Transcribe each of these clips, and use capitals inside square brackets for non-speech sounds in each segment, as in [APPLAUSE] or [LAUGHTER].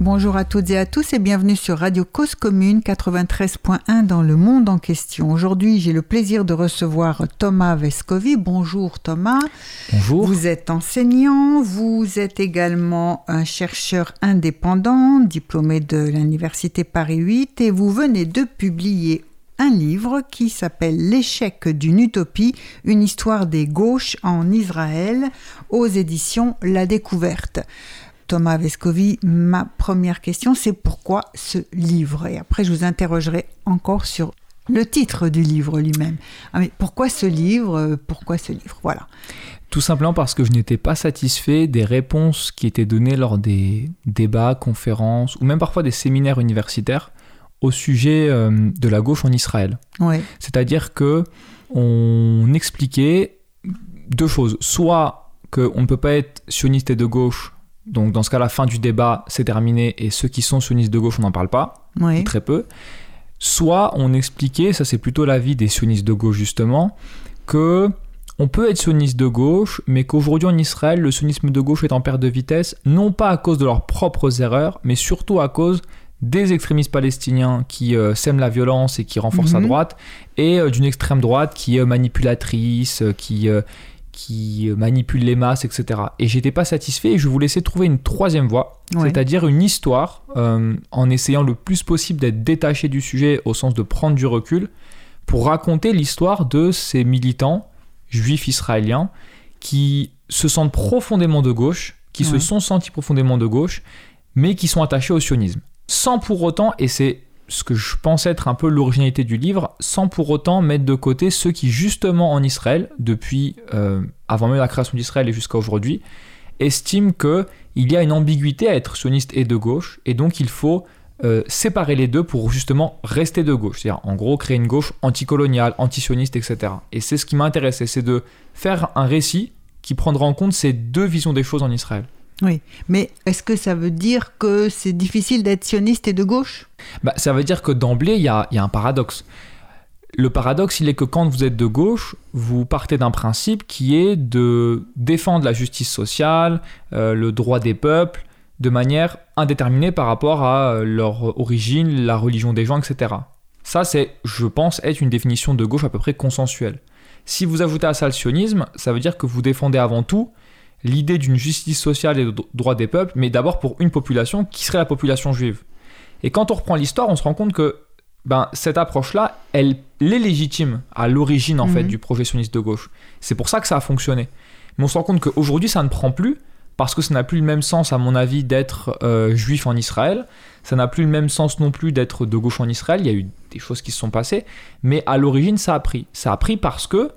Bonjour à toutes et à tous et bienvenue sur Radio Cause Commune 93.1 dans le monde en question. Aujourd'hui, j'ai le plaisir de recevoir Thomas Vescovi. Bonjour Thomas. Bonjour. Vous êtes enseignant, vous êtes également un chercheur indépendant, diplômé de l'Université Paris 8 et vous venez de publier un livre qui s'appelle L'échec d'une utopie, une histoire des gauches en Israël aux éditions La Découverte. Thomas Vescovi, ma première question, c'est pourquoi ce livre? Et après, je vous interrogerai encore sur le titre du livre lui-même. Ah, mais pourquoi ce livre? Pourquoi ce livre? Voilà. Tout simplement parce que je n'étais pas satisfait des réponses qui étaient données lors des débats, conférences ou même parfois des séminaires universitaires au sujet euh, de la gauche en Israël. Ouais. C'est-à-dire que on expliquait deux choses. Soit qu'on ne peut pas être sioniste et de gauche donc dans ce cas, la fin du débat, c'est terminé et ceux qui sont sionistes de gauche, on n'en parle pas, Oui. ou très peu. Soit on expliquait, ça c'est plutôt l'avis des sionistes de gauche justement, que on peut être sioniste de gauche, mais qu'aujourd'hui en Israël, le sionisme de gauche est en perte de vitesse, non pas à cause de leurs propres erreurs, mais surtout à cause des extrémistes palestiniens qui euh, sèment la violence et qui renforcent Mhm. la droite, et euh, d'une extrême droite qui est manipulatrice, euh, qui, euh, qui manipule les masses, etc. Et j'étais pas satisfait et je voulais essayer de trouver une troisième voie, Ouais. c'est-à-dire une histoire, euh, en essayant le plus possible d'être détaché du sujet au sens de prendre du recul, pour raconter l'histoire de ces militants juifs israéliens qui se sentent profondément de gauche, qui se sont sentis profondément de gauche, mais qui sont attachés au sionisme. Sans pour autant, et c'est ce que je pense être un peu l'originalité du livre, sans pour autant mettre de côté ceux qui, justement en Israël, depuis euh, avant même la création d'Israël et jusqu'à aujourd'hui, estiment que il y a une ambiguïté à être sioniste et de gauche, et donc il faut euh, séparer les deux pour justement rester de gauche. C'est-à-dire, en gros, créer une gauche anticoloniale, antisioniste, etc. Et c'est ce qui m'intéressait, c'est de faire un récit qui prendra en compte ces deux visions des choses en Israël. Oui. Mais est-ce que ça veut dire que c'est difficile d'être sioniste et de gauche? Bah, ça veut dire que d'emblée, il y a, un paradoxe. Le paradoxe, il est que quand vous êtes de gauche, vous partez d'un principe qui est de défendre la justice sociale, euh, le droit des peuples, de manière indéterminée par rapport à euh, leur origine, la religion des gens, etc. Ça, c'est, je pense, être une définition de gauche à peu près consensuelle. Si vous ajoutez à ça le sionisme, ça veut dire que vous défendez avant tout l'idée d'une justice sociale et de droit des peuples, mais d'abord pour une population qui serait la population juive. Et quand on reprend l'histoire, on se rend compte que ben, cette approche-là, elle, elle est légitime à l'origine en Mhm. fait du projet sioniste de gauche. C'est pour ça que ça a fonctionné. Mais on se rend compte qu'aujourd'hui, ça ne prend plus parce que ça n'a plus le même sens, à mon avis, d'être euh, juif en Israël. Ça n'a plus le même sens non plus d'être de gauche en Israël. Il y a eu des choses qui se sont passées, mais à l'origine, ça a pris. Ça a pris parce que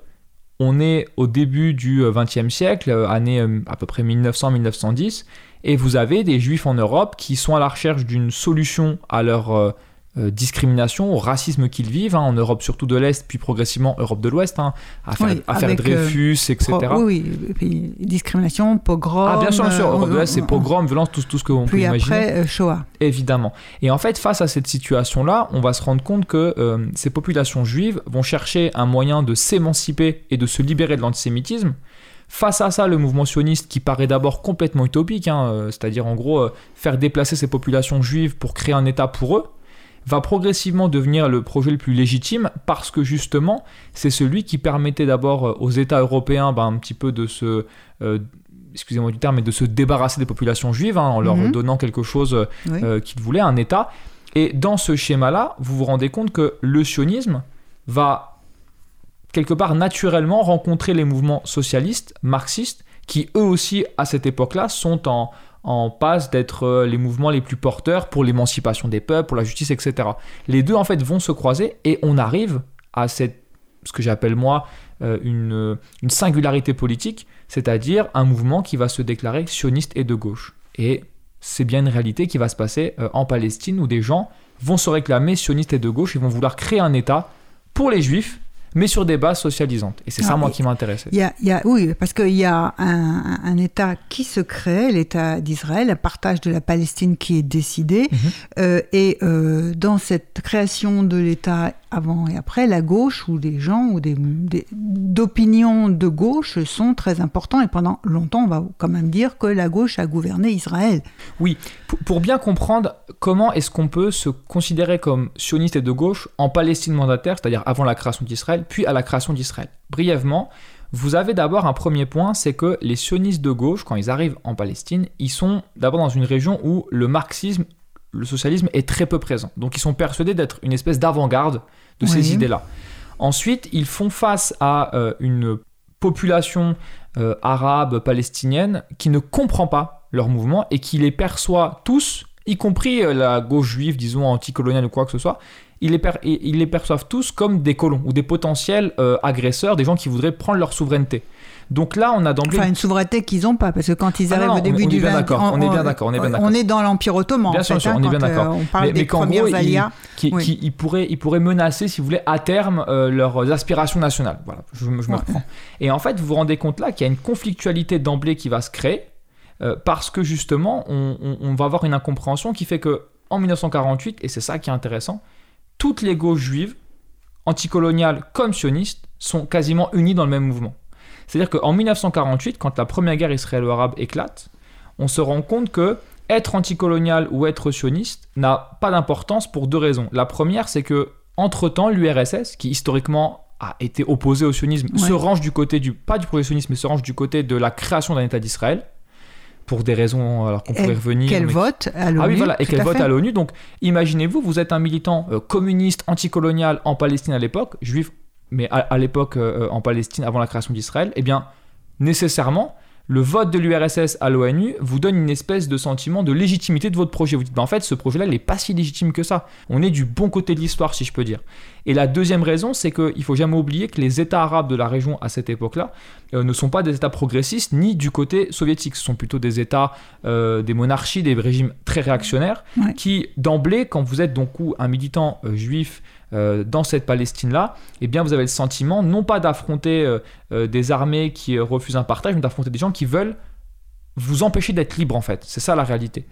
on est au début du XXe siècle, euh, année euh, à peu près 1900-1910, et vous avez des juifs en Europe qui sont à la recherche d'une solution à leur euh, euh, discrimination, au racisme qu'ils vivent, hein, en Europe surtout de l'Est, puis progressivement Europe de l'Ouest, hein, affaire, Oui, affaire avec, euh, Dreyfus, etc. Pro- Oui, oui. Puis, discrimination, pogrom. Ah bien sûr, bien sûr, euh, Europe de l'Est, c'est on- pogrom, violence, tout, tout ce que l'on peut Puis imaginer. après, euh, Shoah. Évidemment. Et en fait, face à cette situation-là, on va se rendre compte que euh, ces populations juives vont chercher un moyen de s'émanciper et de se libérer de l'antisémitisme. Face à ça, le mouvement sioniste, qui paraît d'abord complètement utopique, hein, euh, c'est-à-dire en gros euh, faire déplacer ces populations juives pour créer un État pour eux, va progressivement devenir le projet le plus légitime parce que justement, c'est celui qui permettait d'abord euh, aux États européens ben, un petit peu de se... euh, excusez-moi du terme, mais de se débarrasser des populations juives hein, en leur Mhm. donnant quelque chose euh, Oui. euh, qu'ils voulaient, un État. Et dans ce schéma-là, vous vous rendez compte que le sionisme va quelque part naturellement rencontrer les mouvements socialistes, marxistes, qui eux aussi, à cette époque-là, sont en, en passe d'être euh, les mouvements les plus porteurs pour l'émancipation des peuples, pour la justice, etc. Les deux, en fait, vont se croiser et on arrive à cette, ce que j'appelle moi euh, une, une singularité politique, c'est-à-dire un mouvement qui va se déclarer sioniste et de gauche. Et c'est bien une réalité qui va se passer euh, en Palestine où des gens vont se réclamer sionistes et de gauche et vont vouloir créer un État pour les juifs, mais sur des bases socialisantes. Et c'est ça, Ah, moi, qui m'intéressait. Y a, y a- oui, parce qu'il y a un, un État qui se crée, l'État d'Israël, un partage de la Palestine qui est décidé. Mhm. Euh, et euh, dans cette création de l'État avant et après, la gauche ou des gens ou des, d'opinions de gauche sont très importants. Et pendant longtemps, on va quand même dire que la gauche a gouverné Israël. Oui, pour bien comprendre comment est-ce qu'on peut se considérer comme sioniste et de gauche en Palestine mandataire, c'est-à-dire avant la création d'Israël, puis à la création d'Israël. Brièvement, vous avez d'abord un premier point, c'est que les sionistes de gauche, quand ils arrivent en Palestine, ils sont d'abord dans une région où le marxisme, le socialisme est très peu présent. Donc ils sont persuadés d'être une espèce d'avant-garde de ces idées-là. Ensuite, ils font face à euh, une population euh, arabe palestinienne qui ne comprend pas leur mouvement et qui les perçoit tous, y compris euh, la gauche juive, disons anticoloniale ou quoi que ce soit, ils les, per- et- ils les perçoivent tous comme des colons ou des potentiels euh, agresseurs, des gens qui voudraient prendre leur souveraineté. Donc là, on a d'emblée Enfin, une souveraineté qu'ils n'ont pas, parce que quand ils Ah arrivent non, au début on est du bien 20 d'accord, on est bien d'accord, on est bien d'accord. On est dans l'Empire ottoman. Bien en sûr, fait, sûr, hein, on est bien d'accord. euh, on parle Mais- des mais qu'en gros, alias. qui, Oui. qui- ils, pourraient, ils pourraient menacer, si vous voulez, à terme euh, leurs aspirations nationales. Voilà, je, me- je me Ouais. reprends. Et en fait, vous vous rendez compte là qu'il y a une conflictualité d'emblée qui va se créer euh, parce que justement, on, on- on va avoir une incompréhension qui fait que en 1948, et c'est ça qui est intéressant, toutes les gauches juives, anticoloniales comme sionistes, sont quasiment unies dans le même mouvement. C'est-à-dire qu'en 1948, quand la première guerre israélo-arabe éclate, on se rend compte que être anticolonial ou être sioniste n'a pas d'importance pour deux raisons. La première, c'est que entre-temps, l'URSS, qui historiquement a été opposé au sionisme, Ouais. se range du côté du pas du projet sioniste, mais se range du côté de la création d'un État d'Israël pour des raisons alors qu'on pourrait revenir. Qu'elle mais- vote à l'ONU. ah oui, voilà, et qu'elle vote fait. à l'ONU. Donc, imaginez-vous, vous êtes un militant euh, communiste, anticolonial en Palestine à l'époque, juif, mais à, à l'époque euh, en Palestine, avant la création d'Israël, eh bien, nécessairement, le vote de l'URSS à l'ONU vous donne une espèce de sentiment de légitimité de votre projet. Vous dites, bah, en fait, ce projet-là, il n'est pas si légitime que ça. On est du bon côté de l'histoire, si je peux dire. Et la deuxième raison, c'est qu'il faut jamais oublier que les États arabes de la région à cette époque-là euh, ne sont pas des États progressistes ni du côté soviétique. Ce sont plutôt des États, euh, des monarchies, des régimes très réactionnaires Ouais. qui, d'emblée, quand vous êtes donc un militant euh, juif euh, dans cette Palestine-là, eh bien, vous avez le sentiment non pas d'affronter euh, euh, des armées qui refusent un partage, mais d'affronter des gens qui veulent vous empêcher d'être libre, en fait. C'est ça la réalité.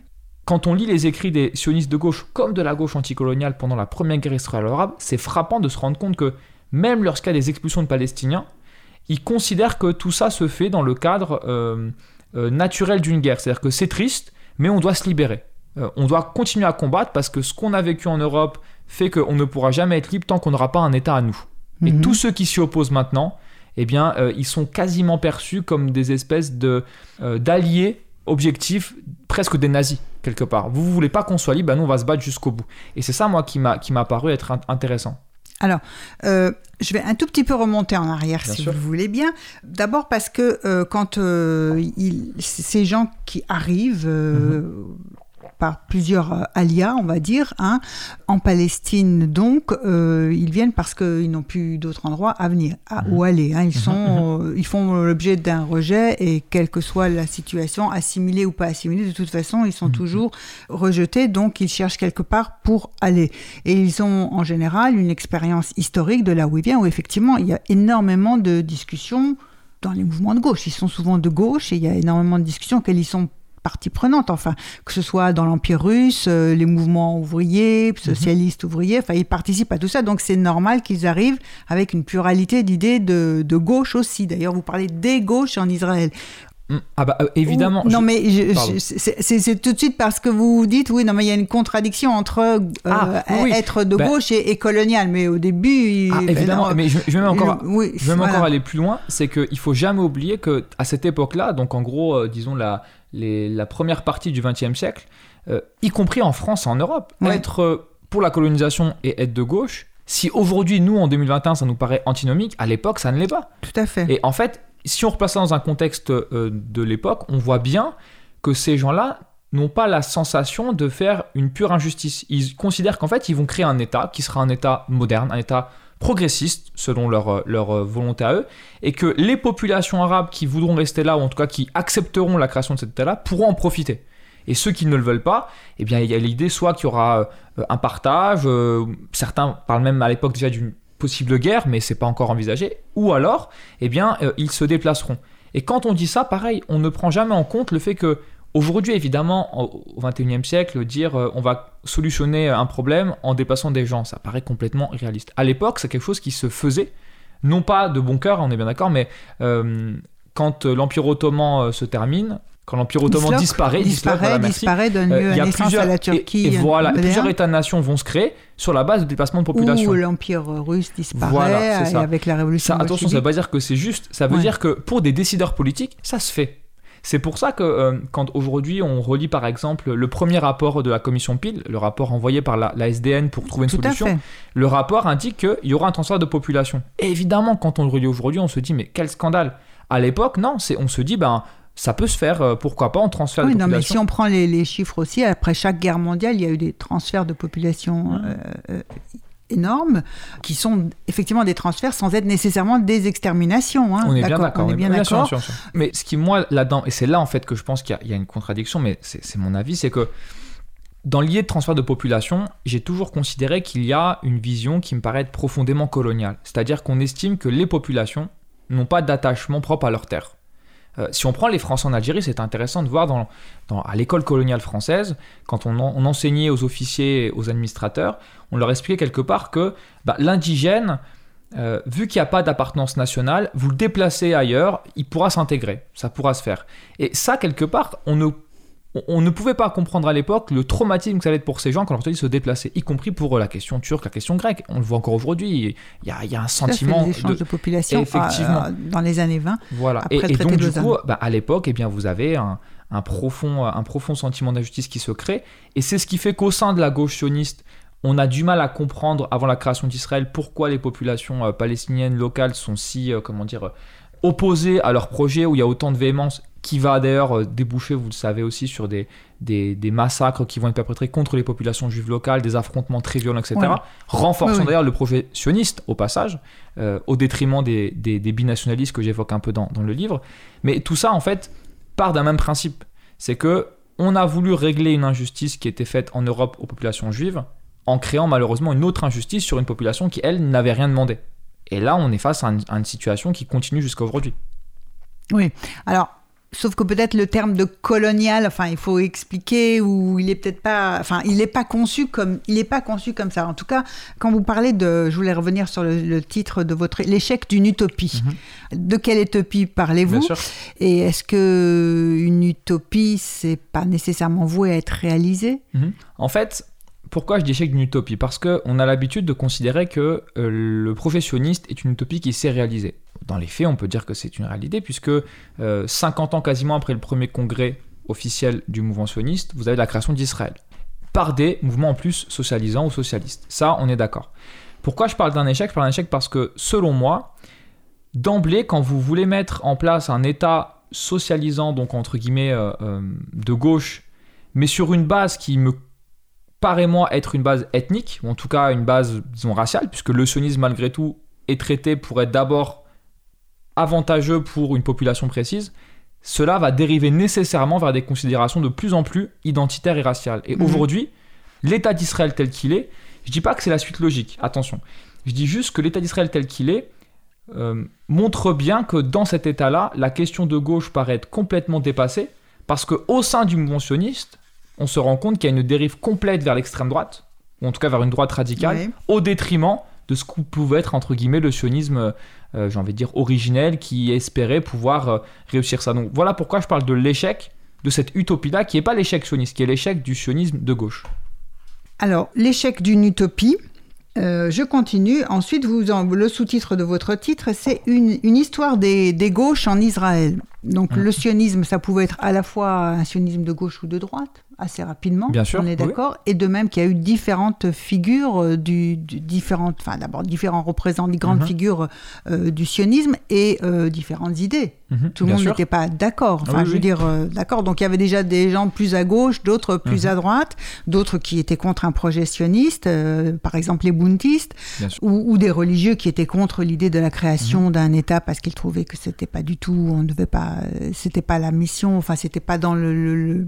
Quand on lit les écrits des sionistes de gauche comme de la gauche anticoloniale pendant la première guerre israélo-arabe, c'est frappant de se rendre compte que même lorsqu'il y a des expulsions de Palestiniens, ils considèrent que tout ça se fait dans le cadre naturel d'une guerre. C'est-à-dire que c'est triste, mais on doit se libérer. On doit continuer à combattre parce que ce qu'on a vécu en Europe fait qu'on ne pourra jamais être libre tant qu'on n'aura pas un État à nous. Et Mhm. tous ceux qui s'y opposent maintenant, eh bien, euh, ils sont quasiment perçus comme des espèces de euh, d'alliés objectifs, presque des nazis quelque part. Vous, vous voulez pas qu'on soit libre, ben nous on va se battre jusqu'au bout. Et c'est ça moi qui m'a qui m'a paru être int- intéressant. Euh, je vais un tout petit peu remonter en arrière, Bien si sûr. vous le voulez bien. D'abord parce que euh, quand euh, il- ces gens qui arrivent euh, par plusieurs euh, alias, on va dire, hein, en Palestine, donc, euh, ils viennent parce qu'ils n'ont plus d'autre endroit à venir, à, Mhm. où aller. hein. Ils, sont, euh, ils font l'objet d'un rejet et quelle que soit la situation, assimilée ou pas assimilée, de toute façon, ils sont Mhm. toujours rejetés, donc ils cherchent quelque part pour aller. Et ils ont en général une expérience historique de là où ils viennent, où effectivement il y a énormément de discussions dans les mouvements de gauche. Ils sont souvent de gauche et il y a énormément de discussions auxquelles ils sont partie prenante, enfin, que ce soit dans l'Empire russe, euh, les mouvements ouvriers, socialistes ouvriers, enfin, ils participent à tout ça, donc c'est normal qu'ils arrivent avec une pluralité d'idées de, de gauche aussi. D'ailleurs, vous parlez des gauches en Israël. Mm. Ah bah euh, évidemment. Non, je- mais c'est tout de suite parce que vous dites, oui, non, mais il y a une contradiction entre euh, Ah, oui, oui. être de Ben- gauche et, et colonial. Mais au début, Ah, ben évidemment, non, mais je, je vais même encore, oui, je vais même voilà. encore aller plus loin, c'est qu'il faut jamais oublier que à cette époque-là, donc en gros, euh, disons la, les- la première partie du XXe siècle, euh, y compris en France et en Europe, Ouais. être euh, pour la colonisation et être de gauche, si aujourd'hui nous en 2021 ça nous paraît antinomique, à l'époque ça ne l'est pas. Tout à fait. Et en fait, si on replace ça dans un contexte euh, de l'époque, on voit bien que ces gens-là n'ont pas la sensation de faire une pure injustice. Ils considèrent qu'en fait, ils vont créer un État qui sera un État moderne, un État progressiste, selon leur, euh, euh, volonté à eux, et que les populations arabes qui voudront rester là, ou en tout cas qui accepteront la création de cet État-là, pourront en profiter. Et ceux qui ne le veulent pas, eh bien, il y a l'idée soit qu'il y aura euh, un partage, certains parlent même à l'époque déjà d'une possible guerre, mais c'est pas encore envisagé. Ou alors, eh bien, ils se déplaceront. Et quand on dit ça, pareil, on ne prend jamais en compte le fait que Aujourd'hui, évidemment, au XXIe siècle, dire euh, on va solutionner un problème en déplaçant des gens, ça paraît complètement irréaliste. À l'époque, c'est quelque chose qui se faisait, non pas de bon cœur, on est bien d'accord, mais euh, quand l'Empire ottoman euh, se termine, quand l'Empire ottoman disparaît, disparaît, disparaît, donne lieu à naissance à la Turquie. Et, voilà, plusieurs États-nations vont se créer sur la base de déplacement de population. Ou l'Empire russe disparaît et avec la révolution. Ça, attention, ça ne veut pas dire que c'est juste, ça veut dire que pour des décideurs politiques, ça se fait. C'est pour ça que euh, quand aujourd'hui on relit par exemple le premier rapport de la commission PIL, le rapport envoyé par la, SDN pour trouver une solution, le rapport indique qu'il y aura un transfert de population. évidemment, quand on le relit aujourd'hui, on se dit mais quel scandale. À l'époque, non, c'est on se dit ben ça peut se faire, euh, pourquoi pas, en transfert de population. Non, mais si on prend les, chiffres aussi, après chaque guerre mondiale, il y a eu des transferts de population euh, énormes, qui sont effectivement des transferts sans être nécessairement des exterminations. Hein. On est bien d'accord. On est bien d'accord. Mais ce qui, moi, là-dedans, et c'est là en fait que je pense qu'il y, a une contradiction, mais c'est mon avis, c'est que dans l'idée de transfert de population, j'ai toujours considéré qu'il y a une vision qui me paraît être profondément coloniale. C'est-à-dire qu'on estime que les populations n'ont pas d'attachement propre à leur terre. Euh, si on prend les Français en Algérie, c'est intéressant de voir dans, à l'école coloniale française, quand on, enseignait aux officiers, aux administrateurs, on leur expliquait quelque part que bah, l'indigène, euh, vu qu'il n'y a pas d'appartenance nationale, vous le déplacez ailleurs, il pourra s'intégrer, ça pourra se faire. Et ça, quelque part, on ne on ne pouvait pas comprendre à l'époque le traumatisme que ça allait être pour ces gens quand on leur dit se déplacer, y compris pour la question turque, la question grecque. On le voit encore aujourd'hui. Il y a, un sentiment de... population effectivement. Euh, dans les années 20. Voilà. et, donc, du coup, bah, à l'époque, eh bien, vous avez un, profond, un profond sentiment d'injustice qui se crée. Et c'est ce qui fait qu'au sein de la gauche sioniste, on a du mal à comprendre, avant la création d'Israël, pourquoi les populations euh, palestiniennes locales sont si, euh, comment dire, opposées à leur projet, où il y a autant de véhémence qui va d'ailleurs euh, déboucher, vous le savez aussi, sur des, des, massacres qui vont être perpétrés contre les populations juives locales, des affrontements très violents, etc. Renforçant d'ailleurs le projet sioniste, au passage, euh, au détriment des, des, binationalistes que j'évoque un peu dans, dans, le livre. Mais tout ça, en fait, part d'un même principe. C'est que on a voulu régler une injustice qui était faite en Europe aux populations juives, en créant malheureusement une autre injustice sur une population qui, elle, n'avait rien demandé. Et là, on est face à une, à une situation qui continue jusqu'à aujourd'hui. Oui. Alors, Sauf que peut-être le terme de colonial, enfin, il faut expliquer ou il est peut-être pas, enfin, il n'est pas conçu comme, il est pas conçu comme ça. En tout cas, quand vous parlez de, je voulais revenir sur le, titre de votre, l'échec d'une utopie. Mhm. De quelle utopie parlez-vous? Et est-ce que une utopie, c'est pas nécessairement voué à être réalisée mhm. En fait, pourquoi je dis échec d'une utopie? Parce qu'on a l'habitude de considérer que euh, le professionniste est une utopie qui s'est réalisée dans les faits, on peut dire que c'est une réalité, puisque 50 euh, ans quasiment après le premier congrès officiel du mouvement sioniste, vous avez la création d'Israël, par des mouvements en plus socialisants ou socialistes. Ça, on est d'accord. Pourquoi je parle d'un échec? Je parle d'un échec parce que, selon moi, d'emblée, quand vous voulez mettre en place un État socialisant, donc entre guillemets euh, euh, de gauche, mais sur une base qui me paraît moi être une base ethnique, ou en tout cas une base, disons, raciale, puisque le sionisme, malgré tout, est traité pour être d'abord avantageux pour une population précise, cela va dériver nécessairement vers des considérations de plus en plus identitaires et raciales. Et mhm. aujourd'hui, l'État d'Israël tel qu'il est, je dis pas que c'est la suite logique, attention. Je dis juste que l'État d'Israël tel qu'il est euh, montre bien que dans cet État-là, la question de gauche paraît être complètement dépassée, parce qu'au sein du mouvement sioniste, on se rend compte qu'il y a une dérive complète vers l'extrême droite, ou en tout cas vers une droite radicale, au détriment de ce que pouvait être, entre guillemets, le sionisme euh, j'ai envie de dire, originel qui espérait pouvoir euh, réussir ça. Donc voilà pourquoi je parle de l'échec de cette utopie-là, qui n'est pas l'échec sioniste, qui est l'échec du sionisme de gauche. Alors, l'échec d'une utopie, euh, je continue. Ensuite, vous le sous-titre de votre titre, c'est une, histoire des, gauches en Israël. Donc, mmh. le sionisme, ça pouvait être à la fois un sionisme de gauche ou de droite assez rapidement. Bien sûr. On est d'accord. Et de même qu'il y a eu différentes figures, euh, du, différentes, enfin d'abord différents représentants, des grandes mhm. figures euh, du sionisme et euh, différentes idées. Mhm. Tout le monde n'était pas d'accord. Enfin, je veux dire, d'accord. Donc il y avait déjà des gens plus à gauche, d'autres plus mhm. à droite, d'autres qui étaient contre un projet sioniste, par exemple les buntistes, ou, ou, des religieux qui étaient contre l'idée de la création d'un État parce qu'ils trouvaient que c'était pas du tout, on ne devait pas, c'était pas la mission, enfin c'était pas dans le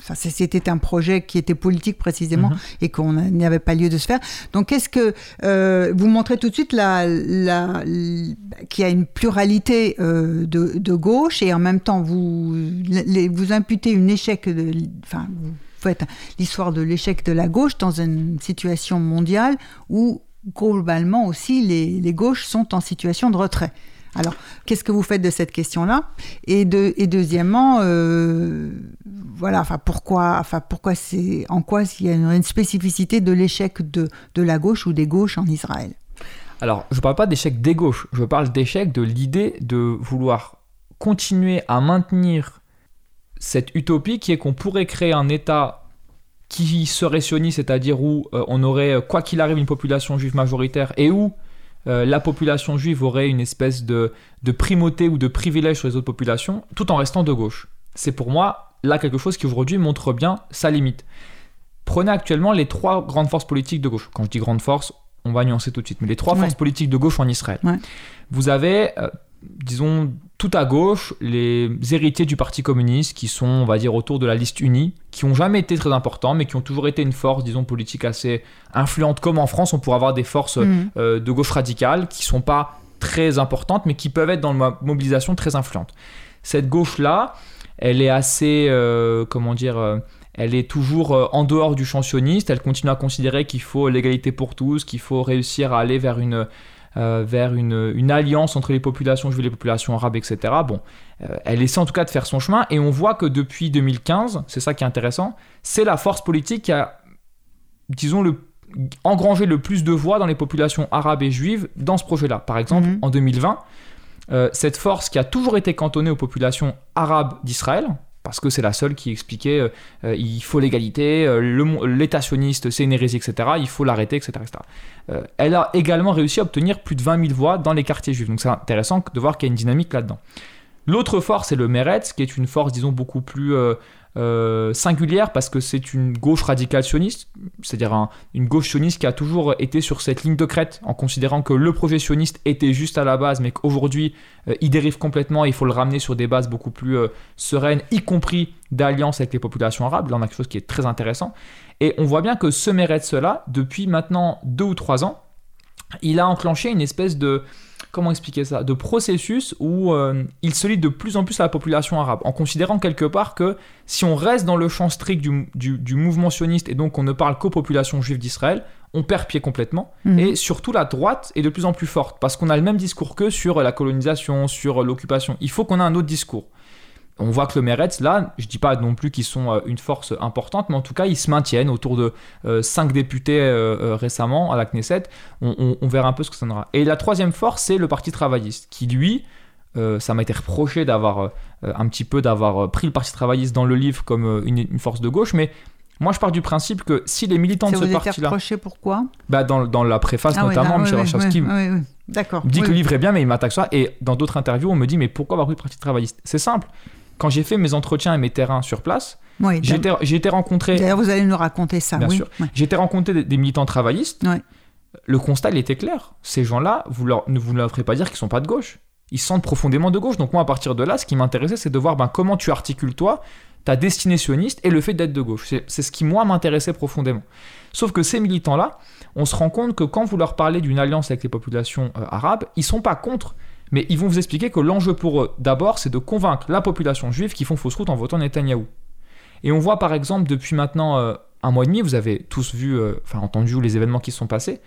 Enfin, c'était un projet qui était politique précisément Mhm. et qu'on n'y avait pas lieu de se faire. Donc, qu'est-ce que euh, vous montrez tout de suite la, la, l- qu'il y a une pluralité euh, de, de gauche et en même temps vous les- vous imputez une échec de, enfin vous faites l'histoire de l'échec de la gauche dans une situation mondiale où globalement aussi les, les gauches sont en situation de retrait. Alors, qu'est-ce que vous faites de cette question-là? Et, de, et deuxièmement, euh, voilà, enfin pourquoi, enfin pourquoi c'est, en quoi il y a une, une spécificité de l'échec de, la gauche ou des gauches en Israël? Alors, je ne parle pas d'échec des gauches, je parle d'échec de l'idée de vouloir continuer à maintenir cette utopie qui est qu'on pourrait créer un État qui serait sioniste, c'est-à-dire où euh, on aurait, quoi qu'il arrive, une population juive majoritaire et où euh, la population juive aurait une espèce de, de primauté ou de privilège sur les autres populations, tout en restant de gauche. C'est pour moi là quelque chose qui aujourd'hui montre bien sa limite. Prenez actuellement les trois grandes forces politiques de gauche. Quand je dis grandes forces, on va nuancer tout de suite. Mais les trois Ouais. forces politiques de gauche en Israël. Ouais. Vous avez, euh, disons, tout à gauche, les héritiers du Parti communiste qui sont, on va dire, autour de la liste unie, qui ont jamais été très importants, mais qui ont toujours été une force, disons, politique assez influente. Comme en France, on pourrait avoir des forces Mhm. euh, de gauche radicale qui sont pas très importantes, mais qui peuvent être dans la mobilisation très influente. Cette gauche-là, elle est assez, euh, comment dire, euh, elle est toujours en dehors du champ sioniste. Elle continue à considérer qu'il faut l'égalité pour tous, qu'il faut réussir à aller vers une euh, vers une, une alliance entre les populations juives et les populations arabes, etc. Bon, euh, elle essaie en tout cas de faire son chemin, et on voit que depuis 2015, c'est ça qui est intéressant, c'est la force politique qui a, disons, le, engrangé le plus de voix dans les populations arabes et juives dans ce projet-là. Par exemple, Mhm. en 2020, euh, cette force qui a toujours été cantonnée aux populations arabes d'Israël, parce que c'est la seule qui expliquait euh, euh, il faut l'égalité, euh, le mon- l'État sioniste c'est une hérésie, etc. Il faut l'arrêter, etc. elle a également réussi à obtenir plus de 20 000 voix dans les quartiers juifs. Donc c'est intéressant de voir qu'il y a une dynamique là-dedans. L'autre force, c'est le Meretz, qui est une force, disons, beaucoup plus euh, singulière parce que c'est une gauche radicale sioniste, c'est-à-dire un- une gauche sioniste qui a toujours été sur cette ligne de crête en considérant que le projet sioniste était juste à la base, mais qu'aujourd'hui euh, il dérive complètement et il faut le ramener sur des bases beaucoup plus euh, sereines, y compris d'alliance avec les populations arabes. Là, on a quelque chose qui est très intéressant. Et on voit bien que ce Meretz-là, depuis maintenant deux ou trois ans, il a enclenché une espèce de comment expliquer ça? De processus où euh, il se lie de plus en plus à la population arabe en considérant quelque part que si on reste dans le champ strict du, du- du mouvement sioniste et donc on ne parle qu'aux populations juives d'Israël on perd pied complètement. Mhm. et surtout la droite est de plus en plus forte parce qu'on a le même discours que sur la colonisation sur l'occupation. Il faut qu'on ait un autre discours on voit que le Meretz, là, je dis pas non plus qu'ils sont euh, une force importante, mais en tout cas, ils se maintiennent autour de 5 députés euh, euh, récemment à la Knesset. On, on- on verra un peu ce que ça donnera. Et la troisième force, c'est le Parti travailliste, qui lui, euh, ça m'a été reproché d'avoir euh, un petit peu d'avoir euh, pris le Parti travailliste dans le livre comme euh, une, une force de gauche, mais moi je pars du principe que si les militants Ça de ce parti-là, reproché pourquoi bah, dans, dans la préface Ah notamment, Michel oui. D'accord. me dit que le livre est bien, mais il m'attaque ça. Et dans d'autres interviews, on me dit mais pourquoi avoir pris le Parti travailliste? C'est simple. Quand j'ai fait mes entretiens et mes terrains sur place, Oui, j'ai été, j'ai été rencontré, D'ailleurs, vous allez nous raconter ça. Bien oui. sûr. Ouais. j'ai été rencontré des, des militants travaillistes. Ouais. Le constat, il était clair. Ces gens-là, vous leur, ne vous ne leur ferez pas dire qu'ils sont pas de gauche. Ils se sentent profondément de gauche. Donc moi, à partir de là, ce qui m'intéressait, c'est de voir ben, comment tu articules toi ta destinée sioniste et le fait d'être de gauche. C'est, c'est ce qui moi m'intéressait profondément. Sauf que ces militants-là, on se rend compte que quand vous leur parlez d'une alliance avec les populations euh, arabes, ils sont pas contre, mais ils vont vous expliquer que l'enjeu pour eux, d'abord, c'est de convaincre la population juive qui font fausse route en votant Netanyahou. Et on voit par exemple depuis maintenant euh, un mois et demi, vous avez tous vu, euh, enfin entendu les événements qui se sont passés.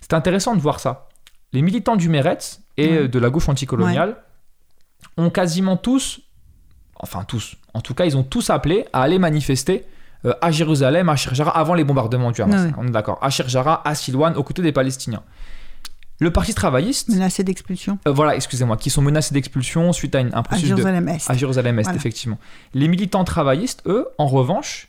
C'est intéressant de voir ça. Les militants du Meretz et Ouais. euh, de la gauche anticoloniale ont quasiment tous, enfin tous, en tout cas ils ont tous appelé à aller manifester euh, à Jérusalem, à Shir Jara, avant les bombardements du Hamas. Ouais. On est d'accord. À Shir Jara, à Silouane, aux côtés des Palestiniens. Le Parti travailliste, Menacé d'expulsion euh, voilà, excusez-moi, qui sont menacés d'expulsion suite à une- un à processus de, Jérusalem-Est. à Jérusalem-Est, Voilà. effectivement. Les militants travaillistes, eux, en revanche,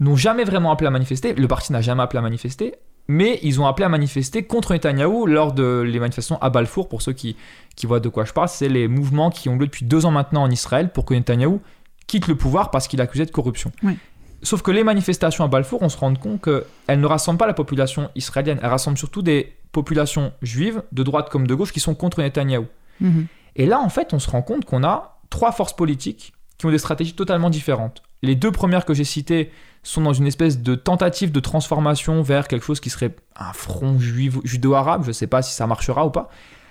n'ont jamais vraiment appelé à manifester. Le parti n'a jamais appelé à manifester, mais ils ont appelé à manifester contre Netanyahou lors de les manifestations à Balfour. Pour ceux qui, qui voient de quoi je parle, c'est les mouvements qui ont lieu depuis deux ans maintenant en Israël pour que Netanyahou quitte le pouvoir parce qu'il est accusé de corruption. Oui. Sauf que les manifestations à Balfour, on se rend compte qu'elles ne rassemblent pas la population israélienne, elles rassemblent surtout des populations juives, de droite comme de gauche, qui sont contre Netanyahou. Mhm. Et là, en fait, on se rend compte qu'on a trois forces politiques qui ont des stratégies totalement différentes. Les deux premières que j'ai citées sont dans une espèce de tentative de transformation vers quelque chose qui serait un front judo-arabe. Je ne sais pas si ça marchera ou pas.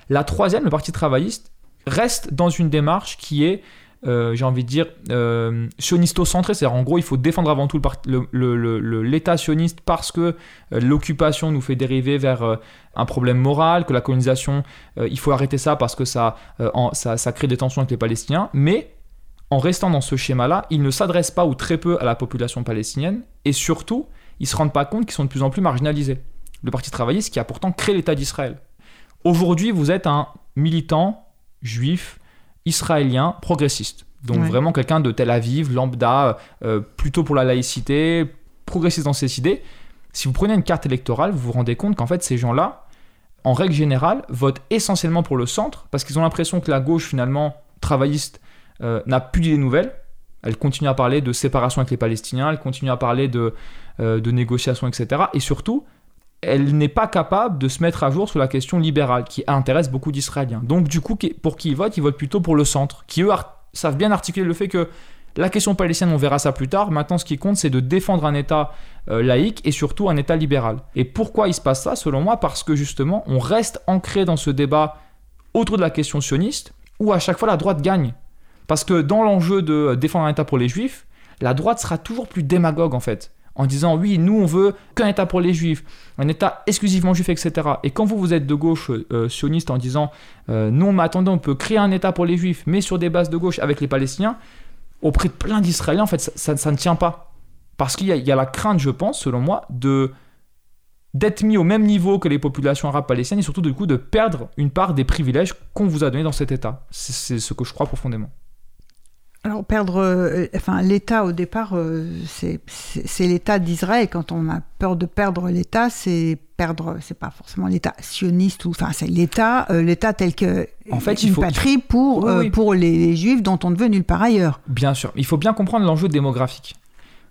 La troisième, le Parti travailliste, reste dans une démarche qui est, euh, j'ai envie de dire, euh, sionisto-centrée. C'est-à-dire, en gros, il faut défendre avant tout l'État sioniste parce que euh, l'occupation nous fait dériver vers un problème moral, que la colonisation, il faut arrêter ça parce que ça, ça, ça crée des tensions avec les Palestiniens. Mais en restant dans ce schéma-là, ils ne s'adressent pas ou très peu à la population palestinienne et surtout, ils ne se rendent pas compte qu'ils sont de plus en plus marginalisés. Le Parti travailliste qui a pourtant créé l'État d'Israël. Aujourd'hui, vous êtes un militant juif israélien progressiste. Donc vraiment quelqu'un de Tel Aviv, lambda, euh, plutôt pour la laïcité, progressiste dans ses idées. Si vous prenez une carte électorale, vous vous rendez compte qu'en fait ces gens-là, en règle générale, votent essentiellement pour le centre parce qu'ils ont l'impression que la gauche finalement travailliste euh, n'a plus d'idées nouvelles. Elle continue à parler de séparation avec les Palestiniens, elle continue à parler de, euh, de négociations, etc. Et surtout, elle n'est pas capable de se mettre à jour sur la question libérale, qui intéresse beaucoup d'Israéliens. Donc du coup, pour qui ils votent Ils votent plutôt pour le centre, qui eux savent bien articuler le fait que la question palestinienne, on verra ça plus tard. Maintenant, ce qui compte, c'est de défendre un État euh, laïque et surtout un État libéral. Et pourquoi il se passe ça, selon moi? Parce que justement, on reste ancré dans ce débat autour de la question sioniste, où à chaque fois la droite gagne. Parce que dans l'enjeu de défendre un État pour les juifs, la droite sera toujours plus démagogue en fait en disant oui, nous on veut qu'un État pour les juifs, un État exclusivement juif, etc. Et quand vous, vous êtes de gauche euh, sioniste en disant euh, non, mais attendez, on peut créer un État pour les juifs, mais sur des bases de gauche avec les Palestiniens, auprès de plein d'Israéliens, en fait, ça, ne tient pas. Parce qu'il y, a la crainte, je pense, selon moi, de d'être mis au même niveau que les populations arabes palestiniennes et surtout du coup de perdre une part des privilèges qu'on vous a donnés dans cet État. C'est ce que je crois profondément. Alors perdre, euh, enfin l'État au départ, euh, c'est l'État d'Israël. Quand on a peur de perdre l'État, c'est perdre, c'est pas forcément l'État sioniste ou, enfin c'est l'État, euh, l'État tel que en fait, une il faut, patrie pour pour les, Juifs dont on ne veut nulle part ailleurs. Bien sûr, il faut bien comprendre l'enjeu démographique.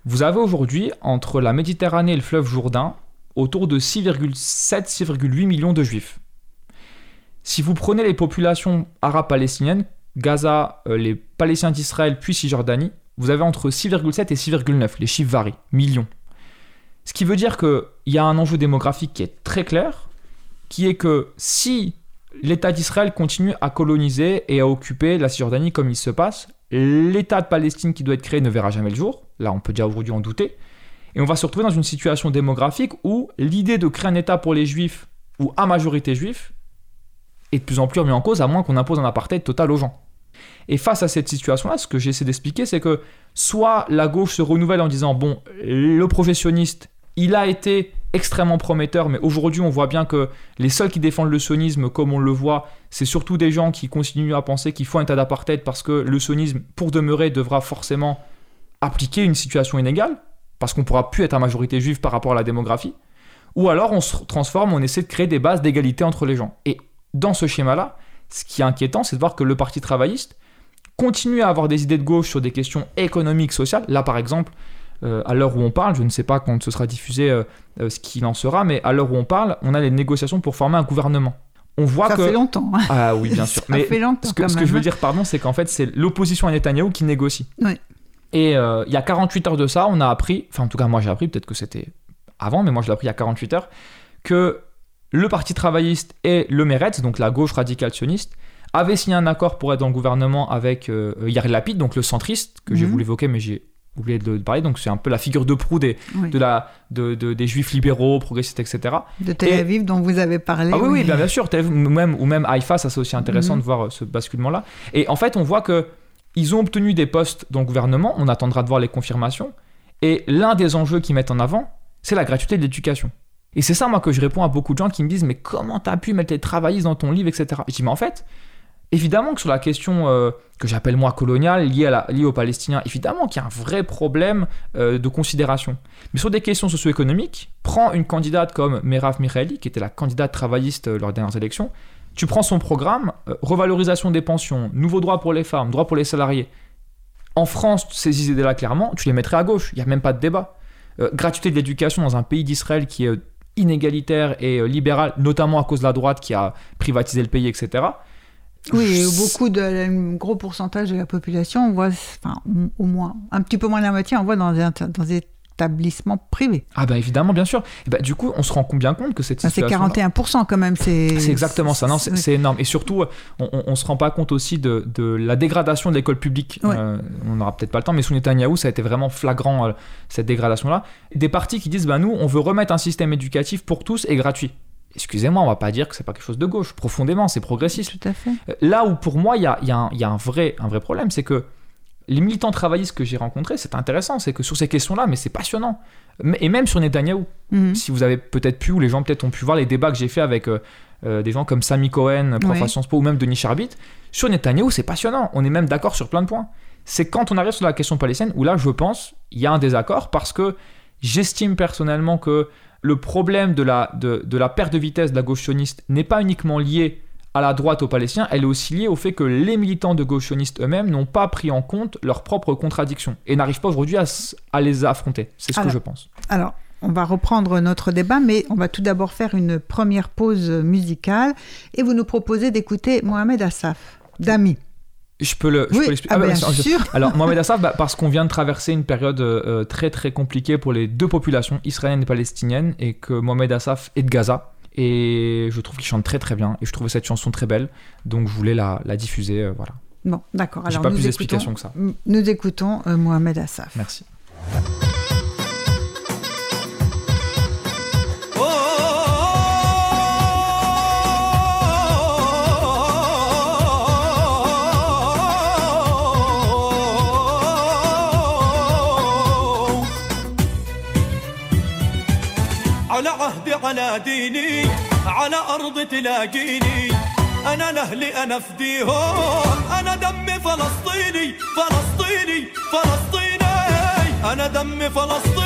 Vous avez aujourd'hui entre la Méditerranée et le fleuve Jourdain autour de 6,7-6,8 millions de Juifs. Si vous prenez les populations arabes palestiniennes Gaza, euh, les Palestiniens d'Israël, puis Cisjordanie, vous avez entre 6,7 et 6,9. Les chiffres varient, millions. Ce qui veut dire qu'il y a un enjeu démographique qui est très clair, qui est que si l'État d'Israël continue à coloniser et à occuper la Cisjordanie comme il se passe, l'État de Palestine qui doit être créé ne verra jamais le jour. Là, on peut déjà aujourd'hui en douter. Et on va se retrouver dans une situation démographique où l'idée de créer un État pour les Juifs ou à majorité juif est de plus en plus remis en cause, à moins qu'on impose un apartheid total aux gens. Et face à cette situation-là, ce que j'essaie d'expliquer, c'est que soit la gauche se renouvelle en disant, bon, le professionniste, il a été extrêmement prometteur, mais aujourd'hui on voit bien que les seuls qui défendent le sionisme, comme on le voit, c'est surtout des gens qui continuent à penser qu'il faut un état d'apartheid parce que le sionisme, pour demeurer, devra forcément appliquer une situation inégale, parce qu'on ne pourra plus être à majorité juive par rapport à la démographie. Ou alors on se transforme, on essaie de créer des bases d'égalité entre les gens. Et dans ce schéma-là, ce qui est inquiétant, c'est de voir que le Parti travailliste continue à avoir des idées de gauche sur des questions économiques, sociales. Là, par exemple, euh, à l'heure où on parle, je ne sais pas quand ce sera diffusé euh, euh, ce qu'il en sera, mais à l'heure où on parle, on a les négociations pour former un gouvernement. On voit ça que... fait longtemps. Hein. Ah oui, bien [LAUGHS] sûr. ça mais fait longtemps. Ce que, ce que je veux dire, pardon, c'est qu'en fait, c'est l'opposition à Netanyahou qui négocie. Oui. Et il y a 48 heures de ça, on a appris, enfin en tout cas moi j'ai appris, peut-être que c'était avant, mais moi je l'ai appris il y a 48 heures, que le Parti travailliste et le Meretz, donc la gauche radicale sioniste, avaient signé un accord pour être dans le gouvernement avec euh, Yair Lapid, donc le centriste, que j'ai mhm. voulu évoquer, mais j'ai oublié de, parler. Donc c'est un peu la figure de proue des, de la, de, des juifs libéraux, progressistes, etc. De Tel Aviv dont vous avez parlé. Ah oui, oui, bien, sûr. Tel Aviv, même, ou même Haïfa, ça c'est aussi intéressant mhm. de voir euh, ce basculement-là. Et en fait, on voit que ils ont obtenu des postes dans le gouvernement. On attendra de voir les confirmations. Et l'un des enjeux qu'ils mettent en avant, c'est la gratuité de l'éducation. Et c'est ça, moi, que je réponds à beaucoup de gens qui me disent Mais comment t'as pu mettre les travaillistes dans ton livre, etc. je dis Mais en fait, évidemment que sur la question euh, que j'appelle moi coloniale, liée, à la, liée aux Palestiniens, évidemment qu'il y a un vrai problème euh, de considération. Mais sur des questions socio-économiques, prends une candidate comme Merav Mikhaeli, qui était la candidate travailliste euh, lors des dernières élections. Tu prends son programme, revalorisation des pensions, nouveaux droits pour les femmes, droits pour les salariés. En France, ces idées-là, clairement, tu les mettrais à gauche. Il n'y a même pas de débat. gratuité de l'éducation dans un pays d'Israël qui est inégalitaire et euh, libéral, notamment à cause de la droite qui a privatisé le pays, etc. Oui, beaucoup de un gros pourcentage de la population, on voit, enfin, au moins un petit peu moins de la moitié, on voit dans des, dans des établissements privés. Ah ben évidemment, bien sûr. Et ben, du coup, on se rend bien compte que cette Bah, c'est situation... 41% quand même. C'est C'est exactement ça, non, c'est c'est énorme. Et surtout, on, on se rend pas compte aussi de, de la dégradation de l'école publique. Ouais. Euh, on n'aura peut-être pas le temps, mais sous Netanyahou, ça a été vraiment flagrant, euh, cette dégradation-là. Des partis qui disent, bah, nous, on veut remettre un système éducatif pour tous et gratuit. Excusez-moi, on va pas dire que c'est pas quelque chose de gauche. Profondément, c'est progressiste. Tout à fait. Euh, Là où pour moi, il y a, il y a un, il y a un vrai, un vrai problème, c'est que les militants travaillistes que j'ai rencontrés, c'est intéressant, c'est que sur ces questions-là, mais c'est passionnant. Et même sur Netanyahou, Mhm. si vous avez peut-être pu, ou les gens peut-être ont pu voir les débats que j'ai fait avec euh, euh, des gens comme Sami Cohen, prof Ouais. à Sciences Po, ou même Denis Charbit, sur Netanyahou, c'est passionnant. On est même d'accord sur plein de points. C'est quand on arrive sur la question palestinienne où là, je pense, il y a un désaccord parce que j'estime personnellement que le problème de la, de, de la perte de vitesse de la gauche sioniste n'est pas uniquement lié à la droite aux Palestiniens, elle est aussi liée au fait que les militants de gauche sionistes eux-mêmes n'ont pas pris en compte leurs propres contradictions et n'arrivent pas aujourd'hui à, à les affronter. C'est ce Alors, que je pense. Alors, on va reprendre notre débat, mais on va tout d'abord faire une première pause musicale et vous nous proposez d'écouter Mohamed Assaf, d'Ami. Je peux le, je Oui, peux l'expliquer. ah Ah, bah, bien je- sûr. Alors, [LAUGHS] Mohamed Assaf, bah, parce qu'on vient de traverser une période euh, très très compliquée pour les deux populations, israélienne et palestinienne, et que Mohamed Assaf est de Gaza. Et je trouve qu'il chante très très bien, et je trouvais cette chanson très belle, donc je voulais la, la diffuser. euh, voilà. Bon, d'accord. Alors, pas nous plus d'explications que ça. Nous écoutons euh, Mohamed Assaf. Merci. على عهدي على ديني على أرض تلاقيني. أنا لأهلي أنا فديهم أنا دمي فلسطيني فلسطيني فلسطيني. أنا دمي فلسطيني.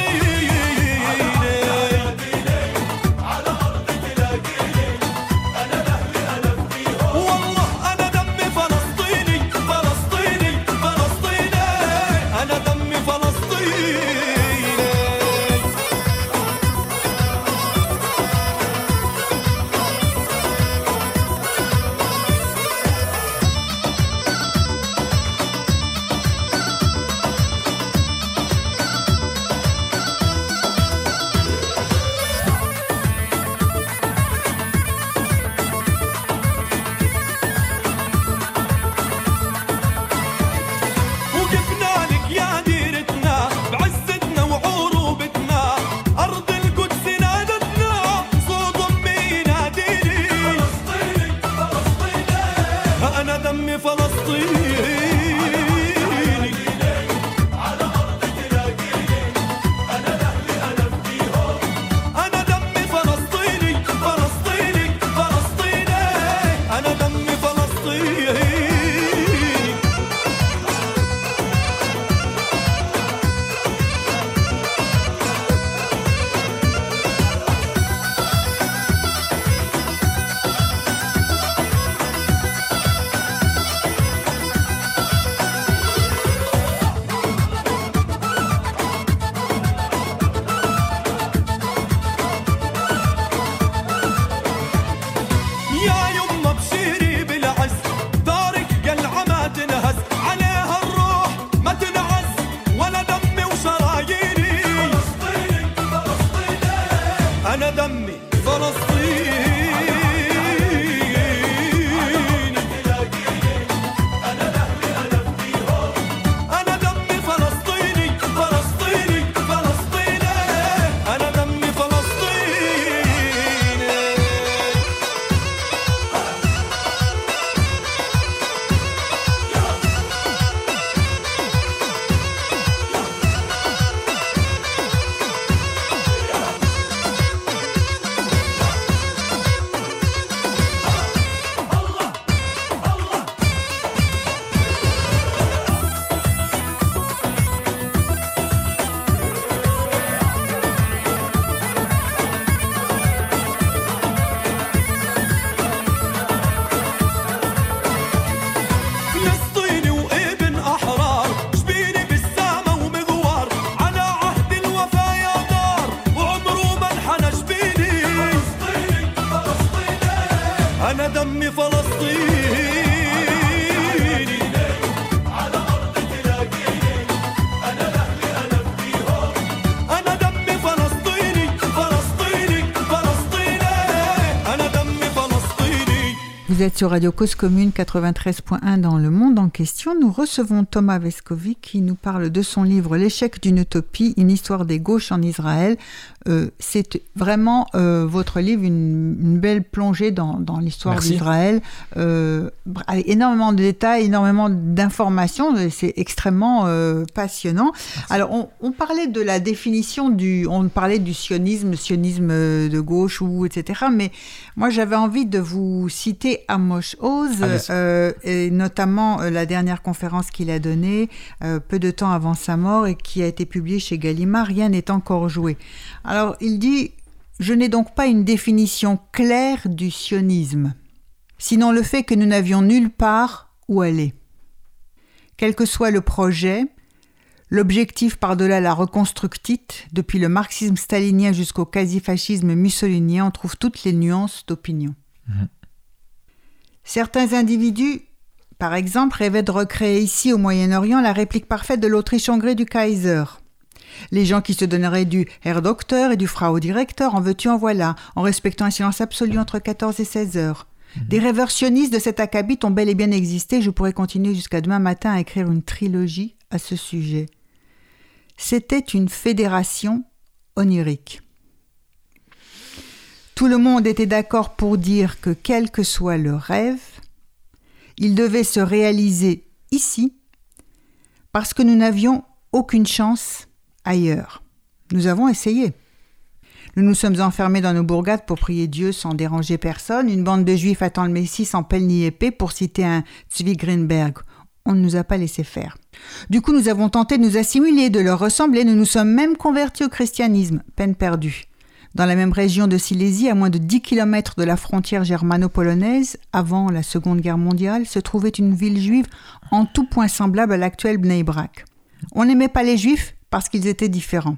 Vous êtes sur Radio Cause Commune 93.1 dans le monde en question. Nous recevons Thomas Vescovic qui nous parle de son livre L'échec d'une utopie, une histoire des gauches en Israël. Euh, c'est vraiment euh, votre livre, une, une belle plongée dans, dans l'histoire d'Israël, euh, avec énormément de détails, énormément d'informations. C'est extrêmement passionnant. Alors, on, on parlait de la définition du, on parlait du sionisme, sionisme de gauche ou etc. Mais moi, j'avais envie de vous citer Amos Oz, euh, et notamment la dernière conférence qu'il a donnée peu de temps avant sa mort et qui a été publiée chez Gallimard. Rien n'est encore joué. Alors, il dit Je n'ai donc pas une définition claire du sionisme, sinon le fait que nous n'avions nulle part où aller. Quel que soit le projet, l'objectif par-delà la reconstructite, depuis le marxisme stalinien jusqu'au quasi-fascisme mussolinien, on trouve toutes les nuances d'opinion. Certains individus, par exemple, rêvaient de recréer ici au Moyen-Orient la réplique parfaite de l'Autriche-Hongrie du Kaiser. Les gens qui se donneraient du Herr Docteur et du Frau Directeur, en veux-tu en voilà, en respectant un silence absolu entre 14 et 16 heures. Des rêveurs sionistes de cet acabit ont bel et bien existé, je pourrais continuer jusqu'à demain matin à écrire une trilogie à ce sujet. C'était une fédération onirique. Tout le monde était d'accord pour dire que quel que soit le rêve, il devait se réaliser ici, parce que nous n'avions aucune chance ailleurs. Nous avons essayé. Nous nous sommes enfermés dans nos bourgades pour prier Dieu sans déranger personne. Une bande de juifs attend le Messie sans pelle ni épée, pour citer un Zvi Greenberg. On ne nous a pas laissé faire. Du coup, nous avons tenté de nous assimiler, de leur ressembler. Nous nous sommes même convertis au christianisme. Peine perdue. Dans la même région de Silésie, à moins de 10 km de la frontière germano-polonaise, avant la Seconde Guerre mondiale, se trouvait une ville juive en tout point semblable à l'actuel Bnei Brak. On n'aimait pas les juifs parce qu'ils étaient différents.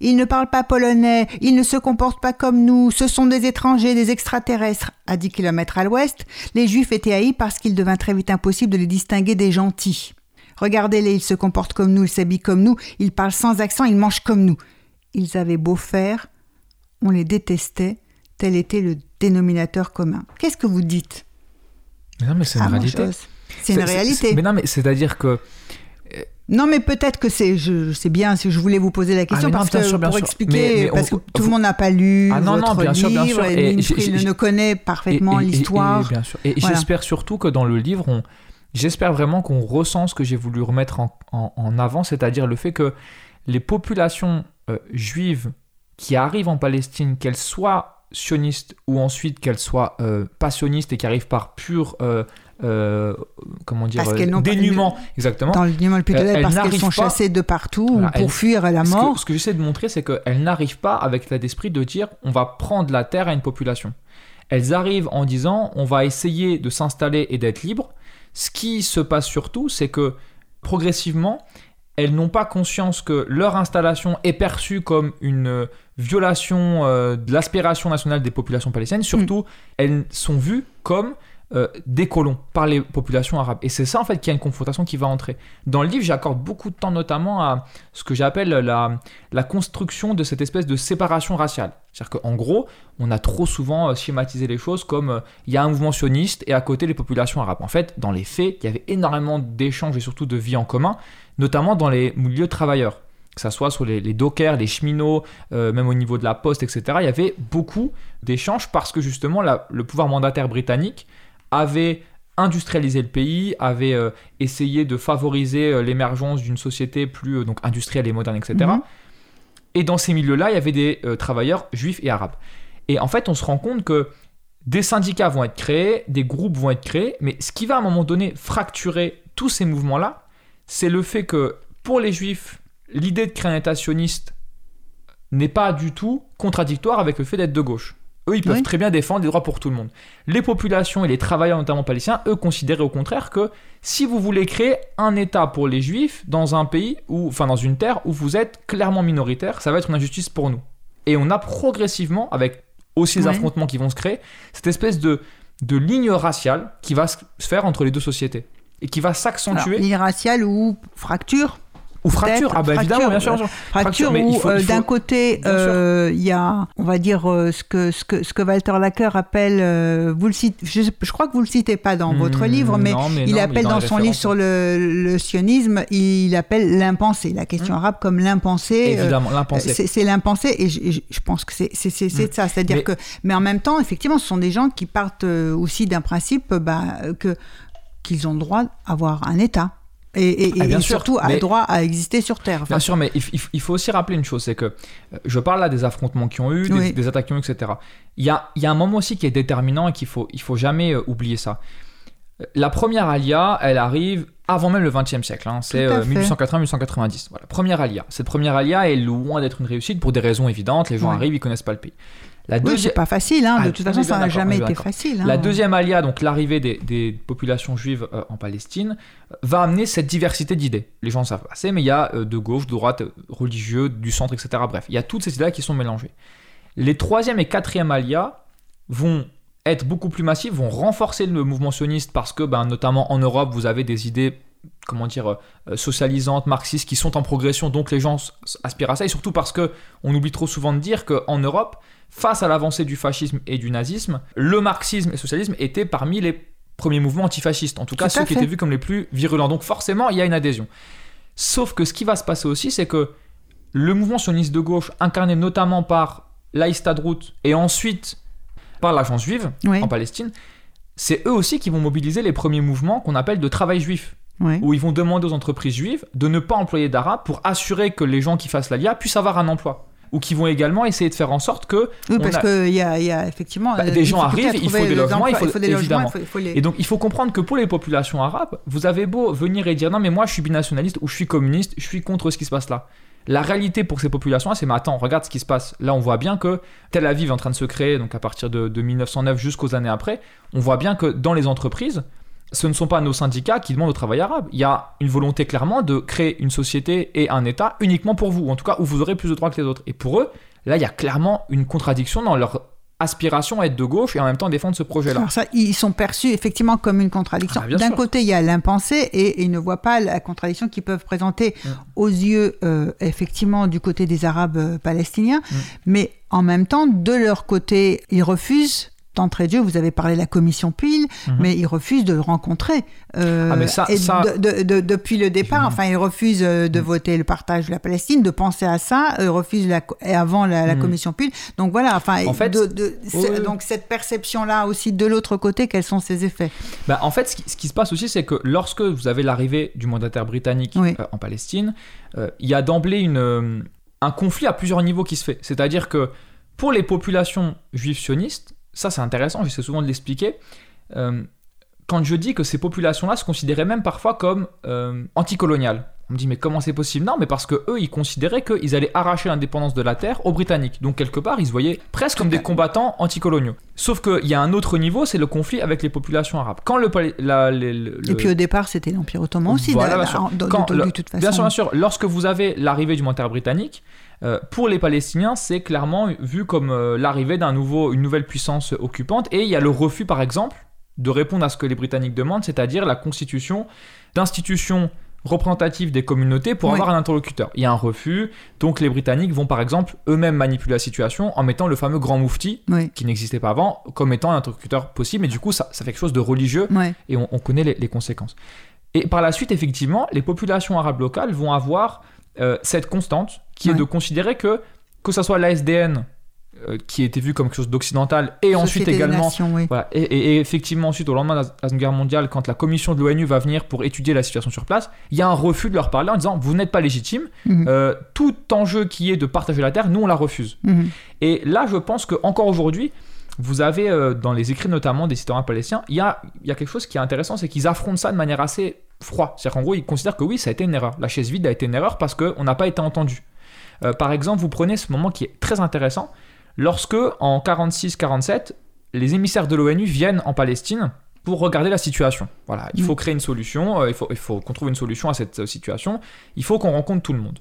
Ils ne parlent pas polonais, ils ne se comportent pas comme nous, ce sont des étrangers, des extraterrestres. À 10 km à l'ouest, les juifs étaient haïs parce qu'il devint très vite impossible de les distinguer des gentils. Regardez-les, ils se comportent comme nous, ils s'habillent comme nous, ils parlent sans accent, ils mangent comme nous. Ils avaient beau faire, on les détestait, tel était le dénominateur commun. Qu'est-ce que vous dites? Mais non, mais c'est une Ah, réalité. C'est une réalité. Mais non, mais c'est-à-dire que Non, mais peut-être que c'est, je, c'est bien, si je voulais vous poser la question non, parce que sûr, pour sûr. expliquer, Mais- mais parce on- que tout le monde n'a pas lu Ah non, non, bien sûr, bien livre sûr. et, j'ai- ne connaît parfaitement Et- et- et- l'histoire. et. Et Voilà. j'espère surtout que dans le livre, on... j'espère vraiment qu'on ressent ce que j'ai voulu remettre en, en- en avant, c'est-à-dire le fait que les populations euh, juives qui arrivent en Palestine, qu'elles soient sionistes ou ensuite qu'elles soient euh, pas sionistes et qui arrivent par pur euh, euh, comment dire euh, pas- dénuement, exactement. Dans le dénouement le plus Euh, total, elles parce qu'elles sont pas- chassées de partout Voilà, pour elles- fuir à la Ce mort. que, ce que j'essaie de montrer, c'est qu'elles n'arrivent pas avec l'état d'esprit de dire on va prendre la terre à une population. Elles arrivent en disant on va essayer de s'installer et d'être libre. Ce qui se passe surtout, c'est que progressivement, elles n'ont pas conscience que leur installation est perçue comme une euh, violation euh, de l'aspiration nationale des populations palestiniennes. Surtout, elles sont vues comme euh, des colons par les populations arabes. Et c'est ça, en fait, qu'il y a une confrontation qui va entrer. Dans le livre, j'accorde beaucoup de temps notamment à ce que j'appelle la, la construction de cette espèce de séparation raciale. C'est-à-dire qu'en gros, on a trop souvent euh, schématisé les choses comme euh, il y a un mouvement sioniste et à côté les populations arabes. En fait, dans les faits, il y avait énormément d'échanges et surtout de vie en commun, notamment dans les milieux travailleurs. Que ça soit sur les, dockers, les cheminots, euh, même au niveau de la poste, etc. Il y avait beaucoup d'échanges parce que justement le pouvoir mandataire britannique avait industrialisé le pays, avait euh, essayé de favoriser euh, l'émergence d'une société plus euh, donc industrielle et moderne, etc. Mhm. Et dans ces milieux-là, il y avait des travailleurs juifs et arabes. Et en fait, on se rend compte que des syndicats vont être créés, des groupes vont être créés, mais ce qui va à un moment donné fracturer tous ces mouvements-là, c'est le fait que pour les juifs, l'idée de créer un État sioniste n'est pas du tout contradictoire avec le fait d'être de gauche. Eux, ils peuvent Oui. très bien défendre des droits pour tout le monde. Les populations et les travailleurs, notamment palestiniens, eux, considéraient au contraire que si vous voulez créer un État pour les juifs dans un pays, ou, enfin dans une terre où vous êtes clairement minoritaire, ça va être une injustice pour nous. Et on a progressivement, avec aussi les affrontements qui vont se créer, cette espèce de, de ligne raciale qui va se faire entre les deux sociétés. Et qui va s'accentuer. ligne raciale ou fracture Ou fracture, ah bah évidemment, bien sûr. bien sûr. Fracture, il où euh, d'un côté euh, il y a, on va dire euh, ce que ce que ce que Walter Lacker appelle, euh, vous le cite, je, je crois que vous le citez pas dans votre Hmm, livre, mais non, mais il non, mais appelle dans, son livre sur le, le sionisme, il appelle l'impensé, la question arabe comme l'impensé. euh, Évidemment, l'impensé. c'est l'impensé et je, pense que c'est c'est c'est- c'est Mm. ça, c'est-à-dire Mais- que mais en même temps effectivement ce sont des gens qui partent euh, aussi d'un principe euh, bah, euh, que qu'ils ont le droit d'avoir un État et, et- Ah, et bien sûr, surtout a mais- le droit à exister sur Terre. Enfin, Bien sûr, mais il, faut aussi rappeler une chose, c'est que euh, je parle là des affrontements qui ont eu, des, Oui. des attaques qui ont eu, etc. Il y a, il y a un moment aussi qui est déterminant et qu'il faut, il faut jamais euh, oublier ça. Euh, La première alia, elle arrive avant même le XXe siècle. hein. C'est Tout à euh, fait. 1880-1890. Voilà, première alia. Cette première alia est loin d'être une réussite pour des raisons évidentes. Les gens Oui. arrivent, ils connaissent pas le pays. La oui, deuxième. c'est pas facile, hein, Ah, de toute on façon ça n'a jamais été facile. hein. La deuxième alia, donc l'arrivée des, des populations juives euh, en Palestine, euh, va amener cette diversité d'idées. Les gens savent pas assez, mais il y a euh, de gauche, de droite, religieux, du centre, etc. Bref, il y a toutes ces idées-là qui sont mélangées. Les troisième et quatrième alias vont être beaucoup plus massifs, vont renforcer le mouvement sioniste parce que, ben, notamment en Europe, vous avez des idées, comment dire, euh, socialisantes, marxistes qui sont en progression, donc les gens aspirent à ça, et surtout parce que on oublie trop souvent de dire qu'en Europe, face à l'avancée du fascisme et du nazisme, le marxisme et le socialisme étaient parmi les premiers mouvements antifascistes, en tout cas Tout ceux qui étaient vus comme les plus virulents. Donc forcément, il y a une adhésion. Sauf que ce qui va se passer aussi, c'est que le mouvement sioniste de gauche, incarné notamment par l'Aïstadrout et ensuite par l'agence juive Oui. en Palestine, c'est eux aussi qui vont mobiliser les premiers mouvements qu'on appelle de travail juif, Oui. où ils vont demander aux entreprises juives de ne pas employer d'arabes pour assurer que les gens qui fassent l'ALIA puissent avoir un emploi. Ou qui vont également essayer de faire en sorte que Oui, parce a- qu'il y a, il y a effectivement. Bah, euh, des gens arrivent, il faut des logements, il faut- des logements, évidemment. il faut, il faut les. Et donc, il faut comprendre que pour les populations arabes, vous avez beau venir et dire non, mais moi je suis binationaliste ou je suis communiste, je suis contre ce qui se passe là. La réalité pour ces populations, c'est mais attends, regarde ce qui se passe. Là, on voit bien que Tel Aviv est en train de se créer, donc à partir de, de 1909 jusqu'aux années après, on voit bien que dans les entreprises, ce ne sont pas nos syndicats qui demandent au travail arabe. Il y a une volonté clairement de créer une société et un État uniquement pour vous, ou en tout cas où vous aurez plus de droits que les autres. Et pour eux, là, il y a clairement une contradiction dans leur aspiration à être de gauche et en même temps défendre ce projet-là. Alors ça, ils sont perçus effectivement comme une contradiction. Ah D'un côté, il y a l'impensé et, et ils ne voient pas la contradiction qu'ils peuvent présenter Mm. aux yeux, euh, effectivement, du côté des Arabes euh, palestiniens. Mm. Mais en même temps, de leur côté, ils refusent. D'entrée de jeu, vous avez parlé de la commission Pile, Mhm. mais ils refusent de le rencontrer. Euh, Ah, mais ça- et ça- de- de- de- depuis le départ, enfin, ils refusent euh, de Mm. voter le partage de la Palestine, de penser à ça, ils refusent la, avant la, la Mm. commission Pile. Donc voilà, enfin, En fait, oui. donc cette perception-là aussi de l'autre côté, quels sont ses effets? Bah, en fait, ce qui, ce qui se passe aussi, c'est que lorsque vous avez l'arrivée du mandataire britannique Oui. euh, en Palestine, euh, il y a d'emblée une, euh, un conflit à plusieurs niveaux qui se fait. C'est-à-dire que pour les populations juives sionistes, ça c'est intéressant, j'essaie souvent de l'expliquer, euh, quand je dis que ces populations-là se considéraient même parfois comme euh, anticoloniales. On me dit mais comment c'est possible? Non, mais parce que eux ils considéraient qu'ils allaient arracher l'indépendance de la terre aux Britanniques. Donc quelque part ils se voyaient presque comme des combattants anticoloniaux. Sauf qu'il y a un autre niveau, c'est le conflit avec les populations arabes. Quand le, pali- la- les- le- Et puis au départ, c'était l'Empire ottoman aussi, Voilà, bien sûr. Bien sûr, bien sûr. Lorsque vous avez l'arrivée du mandataire britannique, euh, pour les Palestiniens, c'est clairement vu comme euh, l'arrivée d'un nouveau, une nouvelle puissance occupante. Et il y a le refus, par exemple, de répondre à ce que les Britanniques demandent, c'est-à-dire la constitution d'institutions représentatives des communautés pour Oui. avoir un interlocuteur. Il y a un refus, donc les Britanniques vont par exemple eux-mêmes manipuler la situation en mettant le fameux grand moufti, Oui, qui n'existait pas avant, comme étant un interlocuteur possible, et du coup ça, ça fait quelque chose de religieux et on, on connaît les, les conséquences. Et par la suite, effectivement, les populations arabes locales vont avoir euh, cette constante qui est de considérer que, que ce soit l'ASDN, euh, qui était vu comme quelque chose d'occidental, et ensuite Société également. Nations, oui. Voilà, et, et- et effectivement, ensuite, au lendemain de la Seconde Guerre mondiale, quand la commission de l'ONU va venir pour étudier la situation sur place, il y a un refus de leur parler en disant Vous n'êtes pas légitime, Mhm. euh, tout enjeu qui est de partager la terre, nous on la refuse. Mhm. Et là, je pense qu'encore aujourd'hui, vous avez euh, dans les écrits notamment des historiens palestiniens, il y a, il y a quelque chose qui est intéressant, c'est qu'ils affrontent ça de manière assez froide. C'est-à-dire qu'en gros, ils considèrent que oui, ça a été une erreur. La chaise vide a été une erreur parce qu'on n'a pas été entendu. Euh, par exemple, vous prenez ce moment qui est très intéressant, lorsque en 46-47, les émissaires de l'ONU viennent en Palestine pour regarder la situation. Voilà, il faut créer une solution, euh, il faut, il faut qu'on trouve une solution à cette situation, il faut qu'on rencontre tout le monde.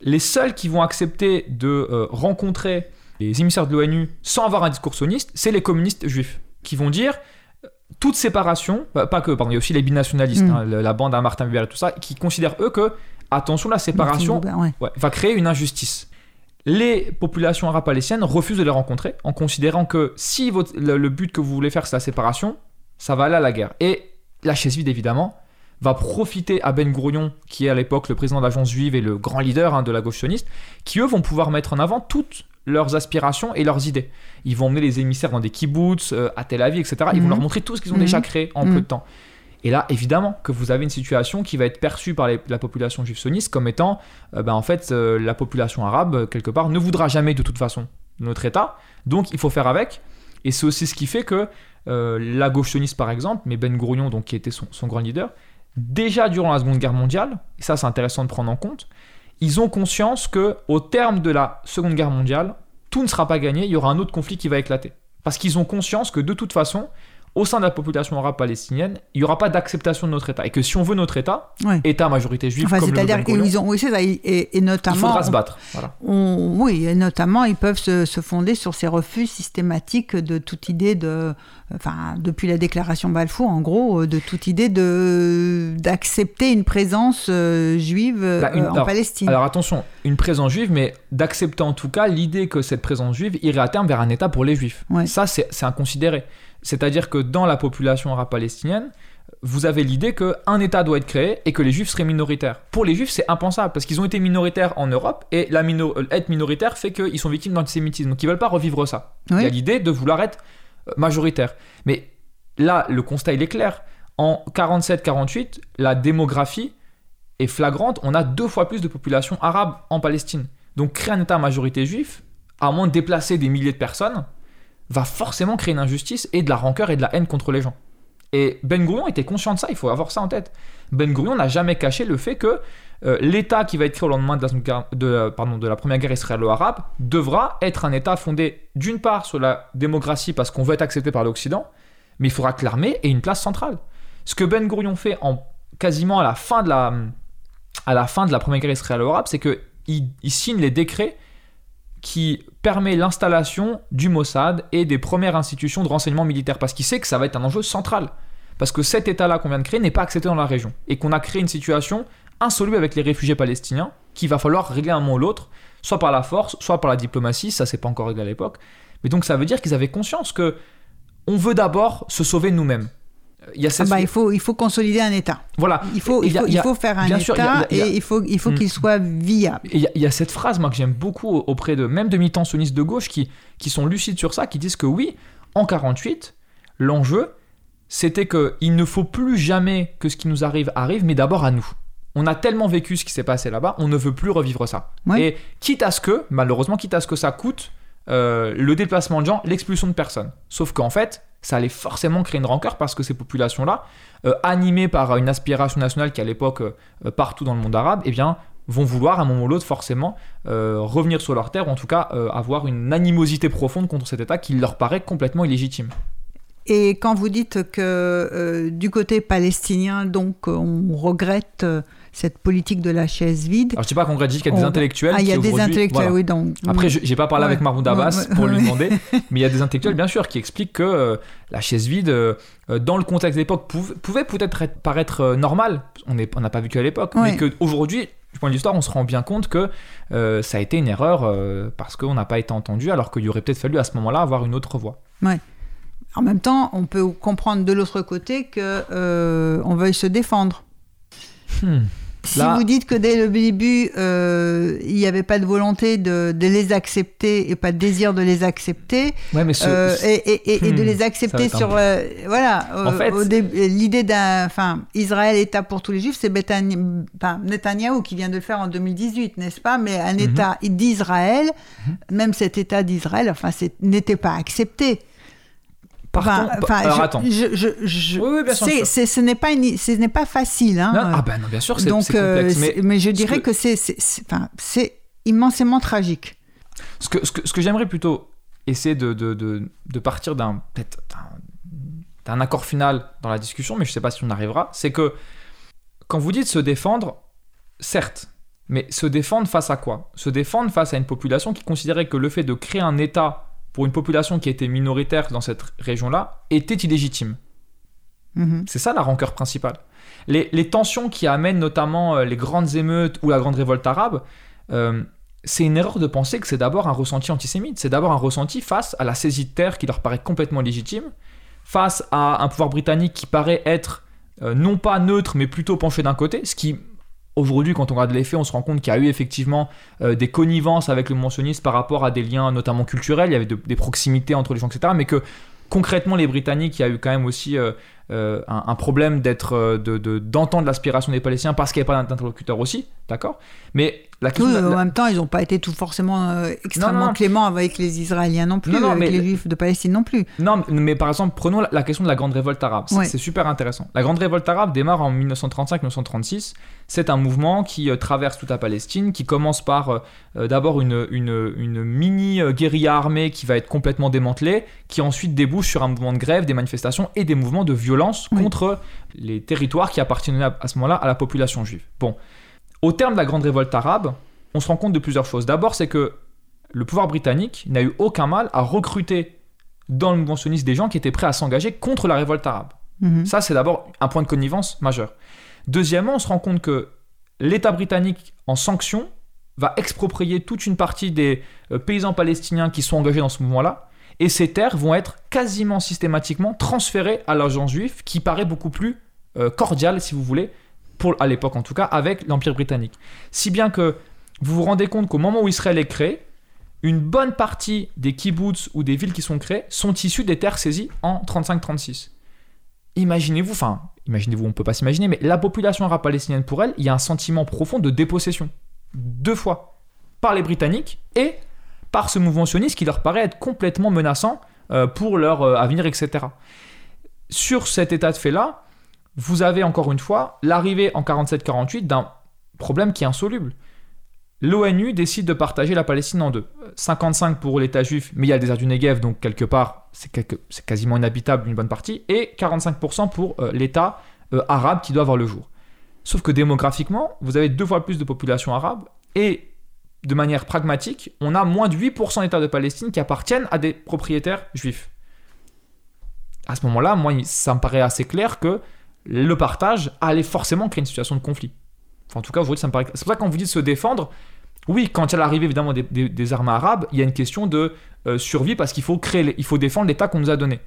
Les seuls qui vont accepter de rencontrer les émissaires de l'ONU sans avoir un discours sioniste, c'est les communistes juifs, qui vont dire euh, toute séparation, euh, pas que, pardon, il y a aussi les binationalistes, Mm. hein, la bande à Martin Buber et tout ça, qui considèrent eux que attention, la séparation Ouais. ouais, va créer une injustice. Les populations arabes palestiniennes refusent de les rencontrer en considérant que si votre- le, le but que vous voulez faire c'est la séparation, ça va aller à la guerre. Et la chaise vide évidemment va profiter à Ben Gourion, qui est à l'époque le président de l'agence juive et le grand leader hein, de la gauche sioniste, qui eux vont pouvoir mettre en avant toutes leurs aspirations et leurs idées. Ils vont emmener les émissaires dans des kibbutz, euh, à Tel Aviv, etc. Ils vont Mhm. leur montrer tout ce qu'ils ont Mhm. déjà créé en Mhm. peu de temps. Et là, évidemment, que vous avez une situation qui va être perçue par les- la population juive sioniste comme étant, euh, ben, en fait, euh, la population arabe, quelque part, ne voudra jamais de toute façon notre État. Donc, il faut faire avec. Et c'est aussi ce qui fait que euh, la gauche sioniste, par exemple, mais Ben Gourion, donc, qui était son, son grand leader, déjà durant la Seconde Guerre mondiale, et ça c'est intéressant de prendre en compte, ils ont conscience que au terme de la Seconde Guerre mondiale, tout ne sera pas gagné, il y aura un autre conflit qui va éclater. Parce qu'ils ont conscience que de toute façon, au sein de la population arabe palestinienne, il n'y aura pas d'acceptation de notre État. Et que si on veut notre État, Ouais. État majorité juive, Enfin, comme c'est-à-dire qu'ils ont, oui, ça, et, et- et notamment, il faudra se battre. Voilà. on- oui, et notamment, ils peuvent se, se fonder sur ces refus systématiques de toute idée de, enfin, depuis la déclaration Balfour, en gros, euh, de toute idée de d'accepter une présence euh, juive euh, Bah, une- en alors- Palestine. Alors attention, une présence juive, mais d'accepter en tout cas l'idée que cette présence juive irait à terme vers un État pour les juifs. Ouais. Ça, c'est inconsidéré. C'est-à-dire que dans la population arabe palestinienne, vous avez l'idée qu'un État doit être créé et que les juifs seraient minoritaires. Pour les juifs, c'est impensable parce qu'ils ont été minoritaires en Europe et la euh, être minoritaire fait qu'ils sont victimes d'antisémitisme. Donc ils veulent pas revivre ça. Il y a l'idée de vouloir être euh, majoritaire. Mais là, le constat, il est clair. En 47-48, la démographie est flagrante. On a deux fois plus de population arabe en Palestine. Donc créer un État à majorité juif, à moins de déplacer des milliers de personnes, va forcément créer une injustice et de la rancœur et de la haine contre les gens. Et Ben Gurion était conscient de ça, il faut avoir ça en tête. Ben Gurion n'a jamais caché le fait que euh, l'État qui va être créé au lendemain de la, euh, première guerre israélo-arabe devra être un État fondé d'une part sur la démocratie parce qu'on veut être accepté par l'Occident, mais il faudra que l'armée ait une place centrale. Ce que Ben Gurion fait en quasiment à la fin de la, première guerre israélo-arabe, c'est qu'il il signe les décrets qui permet l'installation du Mossad et des premières institutions de renseignement militaire parce qu'il sait que ça va être un enjeu central. Parce que cet État-là qu'on vient de créer n'est pas accepté dans la région et qu'on a créé une situation insoluble avec les réfugiés palestiniens qu'il va falloir régler un moment ou l'autre, soit par la force, soit par la diplomatie, ça c'est pas encore réglé à l'époque. Mais donc ça veut dire qu'ils avaient conscience que on veut d'abord se sauver nous-mêmes. Il y a Ah bah, il, faut, il faut consolider un État. Voilà. Il faut, Et il faut, il faire un État sûr, y a- il et faut, il faut Hmm. qu'il soit viable. Et il y, a- il y a cette phrase, moi, que j'aime beaucoup auprès de même de militants sionistes de gauche qui, qui sont lucides sur ça, qui disent que oui, en 48, l'enjeu, c'était qu'il ne faut plus jamais que ce qui nous arrive arrive, mais d'abord à nous. On a tellement vécu ce qui s'est passé là-bas, on ne veut plus revivre ça. Ouais. Et quitte à ce que, malheureusement, quitte à ce que ça coûte euh, le déplacement de gens, l'expulsion de personnes. Sauf qu'en fait, ça allait forcément créer une rancœur parce que ces populations-là, euh, animées par une aspiration nationale qui à l'époque, euh, partout dans le monde arabe, eh bien, vont vouloir à un moment ou l'autre forcément euh, revenir sur leur terre, ou en tout cas euh, avoir une animosité profonde contre cet État qui leur paraît complètement illégitime. Et quand vous dites que euh, du côté palestinien, donc, on regrette euh, cette politique de la chaise vide. Alors je sais pas qu'on juste qu'il y a des On- intellectuels Ah, il y a qui des intellectuels, voilà. oui. Donc, Après, je- j'ai pas parlé Ouais. avec Mahmoud Abbas Ouais, pour lui ouais. demander, [LAUGHS] mais il y a des intellectuels, bien sûr, qui expliquent que euh, la chaise vide, euh, dans le contexte de l'époque, pouv- pouvait peut-être être- paraître euh, normal. On n'est- on n'a pas vu qu'à l'époque, Ouais. mais qu'aujourd'hui, du point de vue d'histoire, on se rend bien compte que euh, ça a été une erreur parce qu'on n'a pas été entendu, alors qu'il aurait peut-être fallu à ce moment-là avoir une autre voie. En même temps, on peut comprendre de l'autre côté que euh, on veuille se défendre. Hmm. Si Là- vous dites que dès le début, euh, il n'y avait pas de volonté de, de les accepter et pas de désir de les accepter, Ouais, mais ce- euh, et, et- et- et de Hmm, les accepter sur... euh, voilà, En fait- l'idée d'un... Enfin, Israël, État pour tous les Juifs, c'est enfin, Netanyahou qui vient de le faire en 2018, n'est-ce pas? Mais un Mhm. État d'Israël, même cet État d'Israël, enfin, n'était pas accepté. Partons- Enfin, enfin, alors je- attends. je- je- je- Oui, oui, bien sûr, c'est- ce n'est pas, une- ce n'est pas facile. Hein, Non, euh, ah ben non, bien sûr, c'est donc, euh, complexe. mais je dirais que- que, c'est, immensément tragique. Ce que, ce que, ce que j'aimerais plutôt essayer de, de, de, de partir d'un- d'un accord final dans la discussion, mais je ne sais pas si on arrivera, c'est que quand vous dites se défendre, certes, mais se défendre face à quoi? Se défendre face à une population qui considérait que le fait de créer un État pour une population qui était minoritaire dans cette région-là était illégitime. Mhm. C'est ça la rancœur principale. Les, les tensions qui amènent notamment euh, les grandes émeutes ou la grande révolte arabe, euh, c'est une erreur de penser que c'est d'abord un ressenti antisémite. C'est d'abord un ressenti face à la saisie de terre qui leur paraît complètement légitime, face à un pouvoir britannique qui paraît être euh, non pas neutre, mais plutôt penché d'un côté, ce qui, aujourd'hui, quand on regarde les faits, on se rend compte qu'il y a eu effectivement euh, des connivences avec le mentionnisme par rapport à des liens notamment culturels, il y avait de- des proximités entre les gens, etc., mais que concrètement, les Britanniques, il y a eu quand même aussi euh, euh, un, problème d'être, euh, de, d'entendre l'aspiration des Palestiniens parce qu'il n'y avait pas d'interlocuteur aussi, d'accord? Mais la question... Oui, la- en même temps, ils n'ont pas été tout forcément euh, extrêmement Non, non. cléments avec les Israéliens non plus, avec mais- les Juifs de Palestine non plus. Non, mais- mais par exemple, prenons la, question de la grande révolte arabe. C'est Ouais. super intéressant. La grande révolte arabe démarre en 1935-1936. C'est un mouvement qui euh, traverse toute la Palestine, qui commence par euh, d'abord une, une, une mini guérilla armée qui va être complètement démantelée, qui ensuite débouche sur un mouvement de grève, des manifestations et des mouvements de violence Oui. contre les territoires qui appartenaient à, à ce moment-là à la population juive. Bon, au terme de la grande révolte arabe, on se rend compte de plusieurs choses. D'abord, c'est que le pouvoir britannique n'a eu aucun mal à recruter dans le mouvement sioniste des gens qui étaient prêts à s'engager contre la révolte arabe. Mhm. Ça, c'est d'abord un point de connivence majeur. Deuxièmement, on se rend compte que l'État britannique, en sanction, va exproprier toute une partie des euh, paysans palestiniens qui sont engagés dans ce mouvement-là, et ces terres vont être quasiment systématiquement transférées à l'agence juive, qui paraît beaucoup plus euh, cordiale, si vous voulez, à l'époque en tout cas, avec l'Empire britannique. Si bien que vous vous rendez compte qu'au moment où Israël est créé, une bonne partie des kibbutz ou des villes qui sont créées sont issues des terres saisies en 35-36. Imaginez-vous, enfin, imaginez-vous, on peut pas s'imaginer, mais la population arabe palestinienne pour elle, il y a un sentiment profond de dépossession. Deux fois. Par les Britanniques et par ce mouvement sioniste qui leur paraît être complètement menaçant euh, pour leur euh, avenir, etc. Sur cet état de fait-là, vous avez encore une fois l'arrivée en 47-48 d'un problème qui est insoluble. L'ONU décide de partager la Palestine en deux. 55 pour l'État juif, mais il y a le désert du Negev, donc quelque part, c'est quasiment inhabitable une bonne partie, et 45% pour euh, l'État euh, arabe qui doit avoir le jour. Sauf que démographiquement, vous avez deux fois plus de population arabe, et de manière pragmatique, on a moins de 8% d'États de Palestine qui appartiennent à des propriétaires juifs. À ce moment-là, moi, ça me paraît assez clair que le partage allait forcément créer une situation de conflit. En tout cas, aujourd'hui, ça me paraît. C'est pour ça que quand vous dites se défendre, oui, quand il y a l'arrivée évidemment des, armes arabes, il y a une question de euh, survie parce qu'il faut créer, il faut défendre l'État qu'on nous a donné.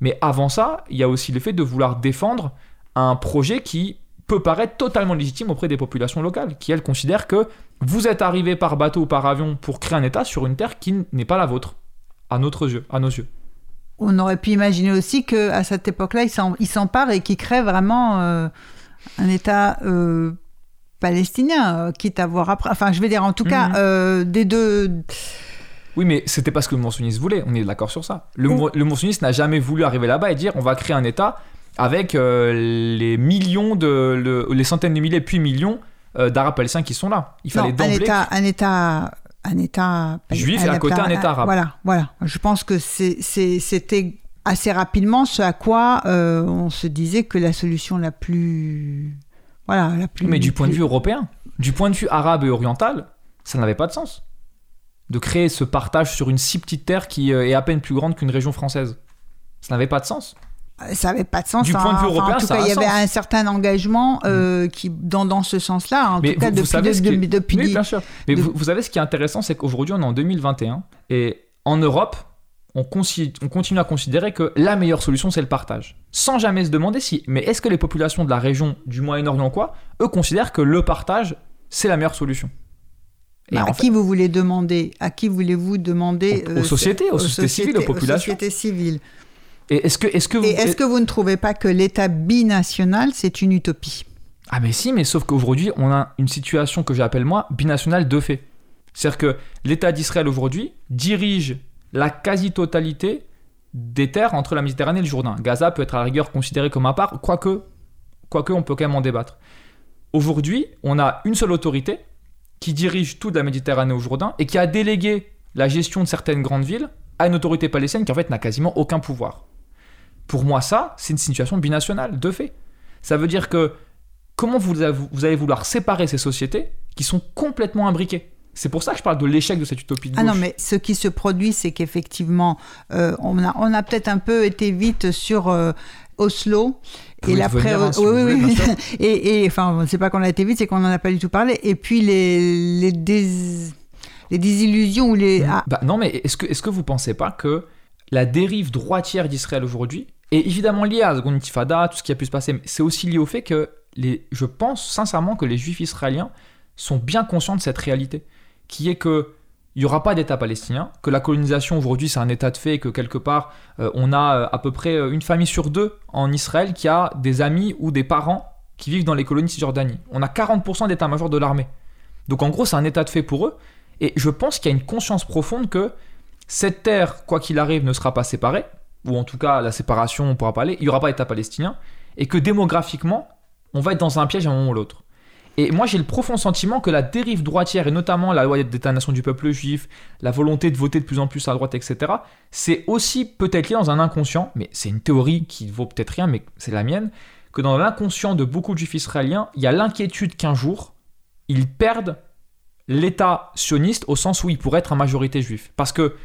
Mais avant ça, il y a aussi le fait de vouloir défendre un projet qui peut paraître totalement légitime auprès des populations locales, qui elles considèrent que vous êtes arrivé par bateau ou par avion pour créer un État sur une terre qui n'est pas la vôtre, à notre yeux, à nos yeux. On aurait pu imaginer aussi que à cette époque-là, ils s'emparent et qu'ils créent vraiment euh, un État euh, palestinien, euh, quitte à voir après. Enfin, je vais dire, en tout cas, Mhm. euh, des deux. Oui, mais c'était pas ce que le monsoniste voulait, on est d'accord sur ça. Le, Oh. le n'a jamais voulu arriver là-bas et dire on va créer un État avec les millions de. le- les centaines de milliers puis millions d'Arabes palestiniens qui sont là. Il fallait Non, un d'emblée. État, un État, un État Juif et à côté un État arabe. Voilà, voilà. Je pense que c'était assez rapidement ce à quoi euh, on se disait que la solution la plus, voilà, la plus. Mais du point de vue européen, du point de vue arabe et oriental, ça n'avait pas de sens. De créer ce partage sur une si petite terre qui euh, est à peine plus grande qu'une région française. Ça n'avait pas de sens. Ça n'avait pas de sens. Du hein. point de vue Enfin, européen, en tout ça cas, il y avait sens. Mm. un certain engagement euh, qui, dans, dans ce sens-là, en Mais tout cas vous, vous depuis, de- qui depuis Oui, bien sûr. Mais de- vous, vous savez ce qui est intéressant, c'est qu'aujourd'hui, on est en 2021 et en Europe, on, consi- on continue à considérer que la meilleure solution, c'est le partage. Sans jamais se demander si. Mais est-ce que les populations de la région du Moyen-Orient, quoi, eux considèrent que le partage, c'est la meilleure solution? Bah, à fait, qui vous voulez demander? À qui voulez-vous demander Aux- aux sociétés, aux sociétés civiles, aux populations. sociétés civiles. Et est-ce que, est-ce que vous. Et est-ce que vous ne trouvez pas que l'État binational, c'est une utopie? Ah mais si, mais sauf qu'aujourd'hui, on a une situation que j'appelle moi binationale de fait. C'est-à-dire que l'État d'Israël aujourd'hui dirige la quasi-totalité des terres entre la Méditerranée et le Jourdain. Gaza peut être à la rigueur considéré comme à part, quoique, quoique on peut quand même en débattre. Aujourd'hui, on a une seule autorité qui dirige toute la Méditerranée au Jourdain et qui a délégué la gestion de certaines grandes villes à une autorité palestinienne qui en fait n'a quasiment aucun pouvoir. Pour moi, ça, c'est une situation binationale, de fait. Ça veut dire que comment vous, allez vouloir séparer ces sociétés qui sont complètement imbriquées? C'est pour ça que je parle de l'échec de cette utopie de Ah non, gauche. mais ce qui se produit, c'est qu'effectivement, euh, on a, on a peut-être un peu été vite sur euh, Oslo. Vous hein, si vous oui, oui, oui. [LAUGHS] et, et, enfin, c'est pas qu'on a été vite, c'est qu'on en a pas du tout parlé. Et puis les les, dés- les désillusions ou les ah, Bah, non, mais est-ce que, est-ce que vous pensez pas que la dérive droitière d'Israël aujourd'hui est évidemment liée à la seconde intifada, tout ce qui a pu se passer, mais c'est aussi lié au fait que je pense sincèrement que les juifs israéliens sont bien conscients de cette réalité, qui est que il n'y aura pas d'État palestinien, que la colonisation aujourd'hui c'est un état de fait et que quelque part euh, on a euh, à peu près euh, une famille sur deux en Israël qui a des amis ou des parents qui vivent dans les colonies de Cisjordanie. On a 40% d'état-major de l'armée. Donc en gros c'est un état de fait pour eux et je pense qu'il y a une conscience profonde que cette terre, quoi qu'il arrive, ne sera pas séparée, ou en tout cas la séparation, on pourra pas aller, il n'y aura pas d'État palestinien, et que démographiquement, on va être dans un piège à un moment ou l'autre. Et moi j'ai le profond sentiment que la dérive droitière, et notamment la loi d'État-nation du peuple juif, la volonté de voter de plus en plus à droite, etc., c'est aussi peut-être lié dans un inconscient, mais c'est une théorie qui vaut peut-être rien, mais c'est la mienne, que dans l'inconscient de beaucoup de juifs israéliens, il y a l'inquiétude qu'un jour, ils perdent l'État sioniste au sens où il pourrait être en majorité juif. Parce que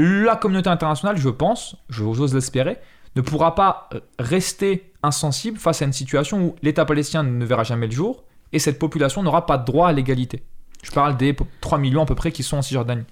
la communauté internationale, je pense, j'ose l'espérer, ne pourra pas euh, rester insensible face à une situation où l'État palestinien ne verra jamais le jour et cette population n'aura pas droit à l'égalité. Je parle des po- 3 millions à peu près qui sont en Cisjordanie.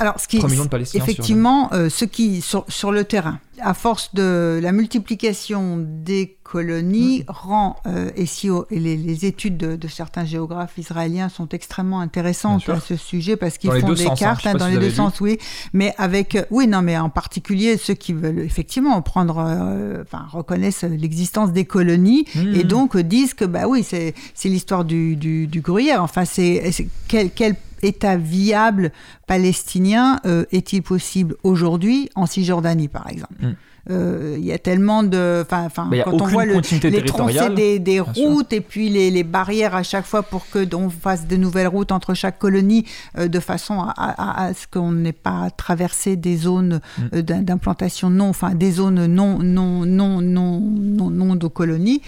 Alors, ce qui, 3 millions de Palestiniens sur effectivement, euh, ce qui sur, sur le terrain, à force de la multiplication des colonies, rend euh, et si oh, et les, les études de, de certains géographes israéliens sont extrêmement intéressantes à ce sujet parce qu'ils font des sens, hein. cartes hein, dans si les deux sens, oui, mais avec euh, oui non, mais en particulier ceux qui veulent effectivement prendre, euh, enfin reconnaissent l'existence des colonies Mhm. et donc disent que bah oui c'est l'histoire du, du, du gruyère. Enfin c'est- quel, quel État viable palestinien euh, est-il possible aujourd'hui en Cisjordanie, par exemple Mm. Euh, Il y a tellement de. Enfin, quand on voit le, les troncées des, des bien sûr. routes et puis les, les barrières à chaque fois pour que on fasse de nouvelles routes entre chaque colonie euh, de façon à, à- à ce qu'on n'ait pas traversé des zones Mm. euh, d'im- d'implantation non, enfin des zones non non non non non, non de colonies.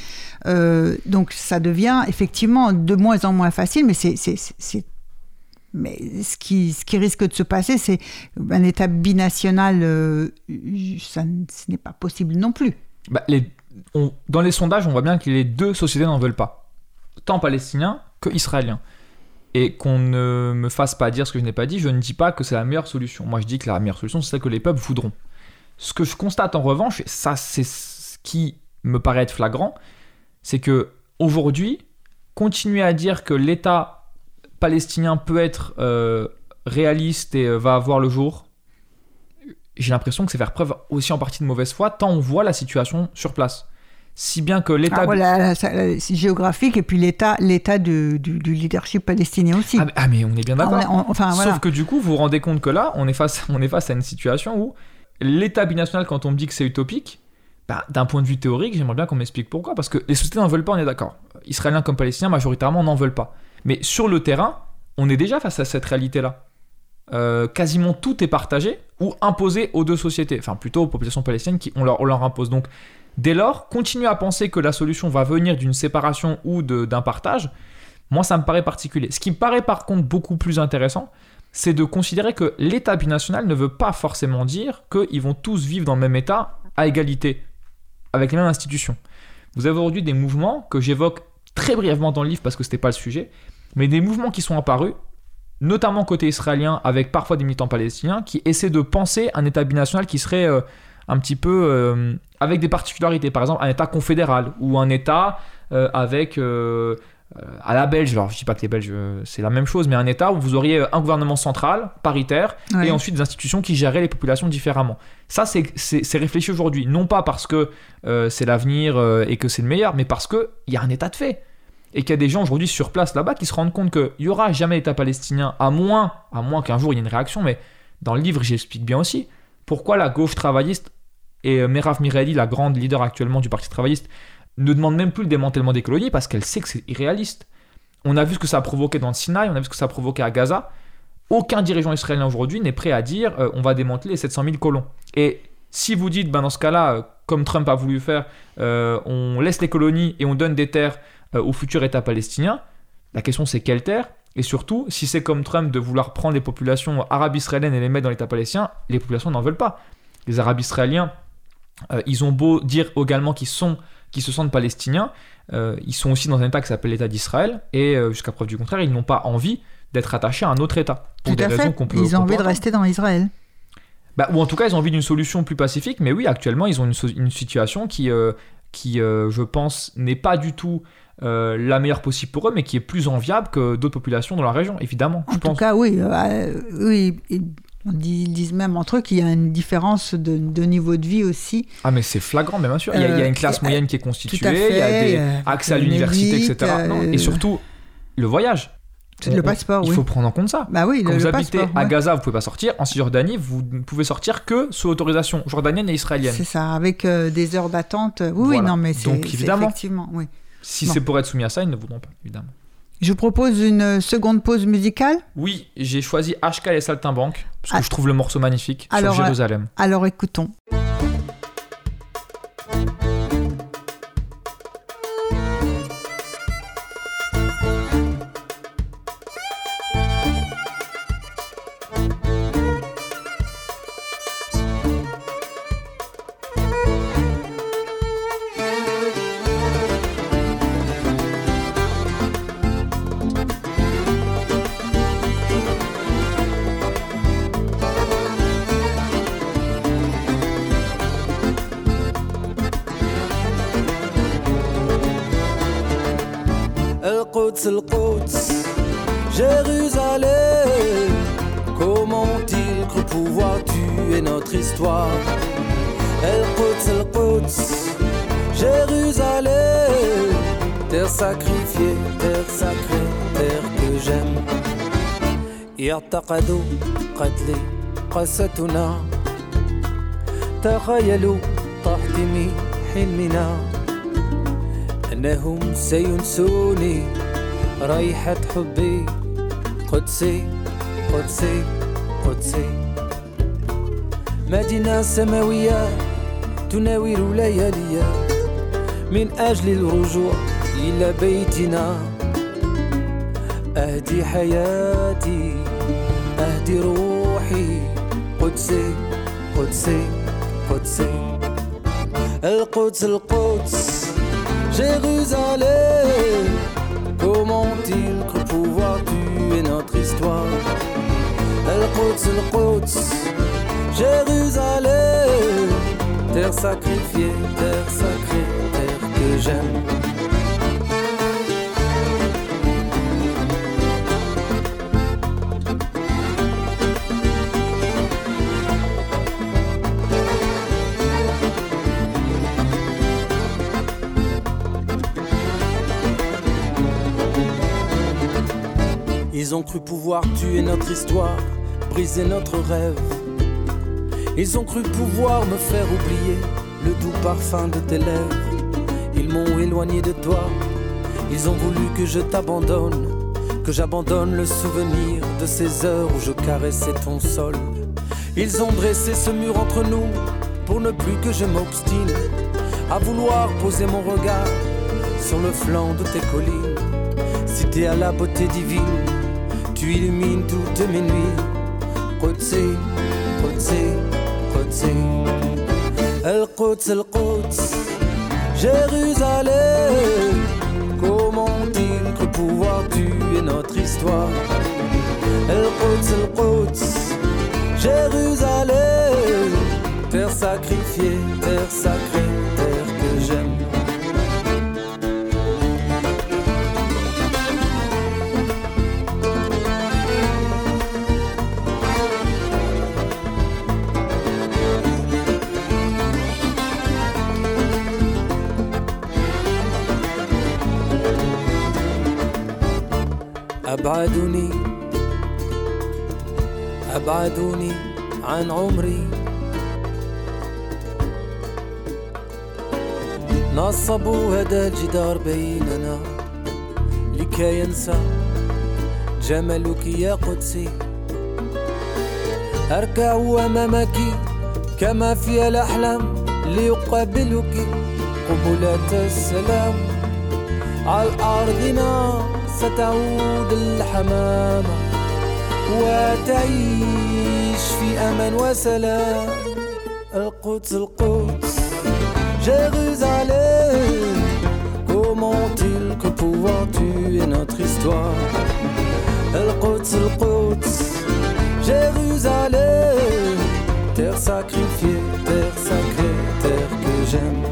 Donc ça devient effectivement de moins en moins facile, mais c'est mais ce qui, ce qui risque de se passer, c'est un État binational, euh, ça, ce n'est pas possible non plus. Bah, dans les sondages, on voit bien que les deux sociétés n'en veulent pas. Tant palestiniens que israéliens. Et qu'on ne me fasse pas dire ce que je n'ai pas dit, je ne dis pas que c'est la meilleure solution. Moi, je dis que la meilleure solution, c'est celle que les peuples voudront. Ce que je constate en revanche, et ça, c'est ce qui me paraît être flagrant, c'est que aujourd'hui, continuer à dire que l'État palestinien peut être euh, réaliste et euh, va avoir le jour, j'ai l'impression que c'est faire preuve aussi en partie de mauvaise foi, tant on voit la situation sur place. Si bien que l'État... Ah, voilà, c'est géographique et puis l'État, l'État du, du- du leadership palestinien aussi. Ah, mais- ah, mais on est bien Ah, d'accord. enfin, voilà. Sauf que du coup, vous vous rendez compte que là, on est face, [LAUGHS] on est face à une situation où l'État binational, quand on me dit que c'est utopique, bah, d'un point de vue théorique, j'aimerais bien qu'on m'explique pourquoi. Parce que les sociétés n'en veulent pas, on est d'accord. Israéliens comme Palestiniens, majoritairement, n'en veulent pas. Mais sur le terrain, on est déjà face à cette réalité-là. Euh, quasiment tout est partagé ou imposé aux deux sociétés, enfin plutôt aux populations palestiniennes qui on leur, on leur impose. Donc dès lors, continuer à penser que la solution va venir d'une séparation ou d'un partage, moi ça me paraît particulier. Ce qui me paraît par contre beaucoup plus intéressant, c'est de considérer que l'État binational ne veut pas forcément dire qu'ils vont tous vivre dans le même État à égalité, avec les mêmes institutions. Vous avez aujourd'hui des mouvements que j'évoque très brièvement dans le livre parce que c'était pas le sujet, mais des mouvements qui sont apparus, notamment côté israélien, avec parfois des militants palestiniens, qui essaient de penser un État binational qui serait euh, un petit peu euh, avec des particularités. Par exemple, un État confédéral ou un État euh, avec à la Belge. Alors, je dis pas que les Belges c'est la même chose, mais un État où vous auriez un gouvernement central, paritaire, Ouais. et ensuite des institutions qui géraient les populations différemment. Ça, c'est- réfléchi aujourd'hui, non pas parce que c'est l'avenir et que c'est le meilleur, mais parce qu'il y a un état de fait. Et qu'il y a des gens aujourd'hui sur place là-bas qui se rendent compte qu'il n'y aura jamais d'État palestinien, à moins, à moins qu'un jour il y ait une réaction, mais dans le livre j'explique bien aussi pourquoi la gauche travailliste et euh, Merav Mireli, la grande leader actuellement du Parti travailliste, ne demande même plus le démantèlement des colonies parce qu'elle sait que c'est irréaliste. On a vu ce que ça a provoqué dans le Sinaï, on a vu ce que ça a provoqué à Gaza. Aucun dirigeant israélien aujourd'hui n'est prêt à dire euh, on va démanteler les 700 000 colons. Et si vous dites, ben dans ce cas-là, euh, comme Trump a voulu faire, on laisse les colonies et on donne des terres au futur État palestinien, la question c'est quelle terre? Et surtout, si c'est comme Trump de vouloir prendre les populations arabes israéliennes et les mettre dans l'État palestinien, les populations n'en veulent pas. Les arabes israéliens Euh, ils ont beau dire également qu'ils sont, qu'ils se sentent palestiniens, euh, ils sont aussi dans un État qui s'appelle l'État d'Israël, et euh, jusqu'à preuve du contraire, ils n'ont pas envie d'être attachés à un autre État. Pour Tout des à raisons fait. peut Ils ont envie de rester dans Israël. Bah, ou en tout cas, ils ont envie d'une solution plus pacifique, mais oui, actuellement, ils ont une, situation qui, euh, qui euh, je pense, n'est pas du tout euh, la meilleure possible pour eux, mais qui est plus enviable que d'autres populations dans la région, évidemment. En je tout pense. cas, oui. euh, oui ils, disent même entre eux qu'il y a une différence de, de niveau de vie aussi. Ah, mais c'est flagrant, mais bien sûr. Il y, a, il y a une classe moyenne qui est constituée, fait. il y a des accès à l'université, etc. Non, Et surtout, le voyage. Le On- passeport, Il oui. faut prendre en compte ça. Bah oui, Quand le, vous le habitez passeport, à ouais. Gaza, vous pouvez pas sortir. En Cisjordanie, vous ne pouvez sortir que sous autorisation jordanienne et israélienne. C'est ça, avec euh, des heures d'attente. Oui, oui, non, mais c'est effectivement, oui. Si Bon. c'est pour être soumis à ça, ils ne voudront pas, évidemment. Je vous propose une seconde pause musicale. Oui, j'ai choisi HK et Saltimbanque, parce que Ah. je trouve le morceau magnifique Alors, sur euh, Jérusalem. Alors écoutons. يعتقدوا قتلي قستنا تخيلوا تحطمي حلمنا أنهم سينسوني ريحة حبي قدسي قدسي قدسي مدينة سماوية تناور لياليا من أجل الرجوع إلى بيتنا أهدي حياتي أهدي روحي قدسي قدسي قدسي القدس القدس Jérusalem Comment ont-ils cru pouvoir tuer notre histoire El Quds, El Quds Jérusalem Terre sacrifiée, terre sacrée, terre que j'aime Ils ont cru pouvoir tuer notre histoire, briser notre rêve. Ils ont cru pouvoir me faire oublier le doux parfum de tes lèvres. Ils m'ont éloigné de toi. Ils ont voulu que je t'abandonne, que j'abandonne le souvenir de ces heures où je caressais ton sol. Ils ont dressé ce mur entre nous pour ne plus que je m'obstine à vouloir poser mon regard sur le flanc de tes collines. Cité à la beauté divine, tu illumines toutes mes nuits. Qudsi. El Quds, El Quds, Jérusalem. Comment ont-ils cru pouvoir tuer notre histoire? El Quds, El Quds, Jérusalem. Terre sacrifiée, terre sacrée, أبعدوني أبعدوني عن عمري. نصبوا هذا الجدار بيننا لكي ينسى جمالك يا قدسي. أركع أمامك كما في الأحلام ليقابلك قبلات السلام. على أرضنا ستعود الحمامة وتعيش في أمان وسلام القدس القدس Jérusalem, comment ont-ils cru pouvoir tuer notre histoire El Quds, El Quds, Jérusalem, terre sacrifiée, terre sacrée, terre que j'aime.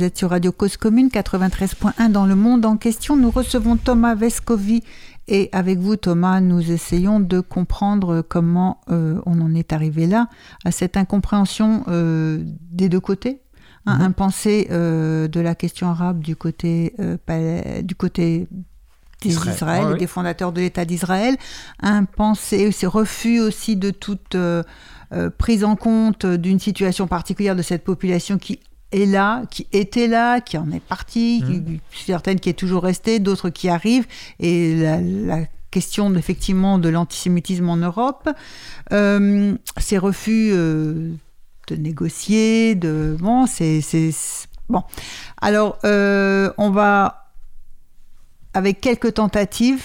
Vous êtes sur Radio Cause Commune 93.1 dans le monde en question. Nous recevons Thomas Vescovi et avec vous Thomas, nous essayons de comprendre comment euh, on en est arrivé là, à cette incompréhension euh, des deux côtés. Un, Mhm. un pensée euh, de la question arabe du côté, du côté des Israël. Israël, Ouais, et ouais. des fondateurs de l'État d'Israël, un pensée, ces refus aussi de toute euh, prise en compte d'une situation particulière de cette population qui est là, qui était là, qui en est partie, qui- certaines qui est toujours restée, d'autres qui arrivent, et la, la question effectivement de l'antisémitisme en Europe, euh, ces refus euh, de négocier, de bon, c'est bon. Alors euh, on va avec quelques tentatives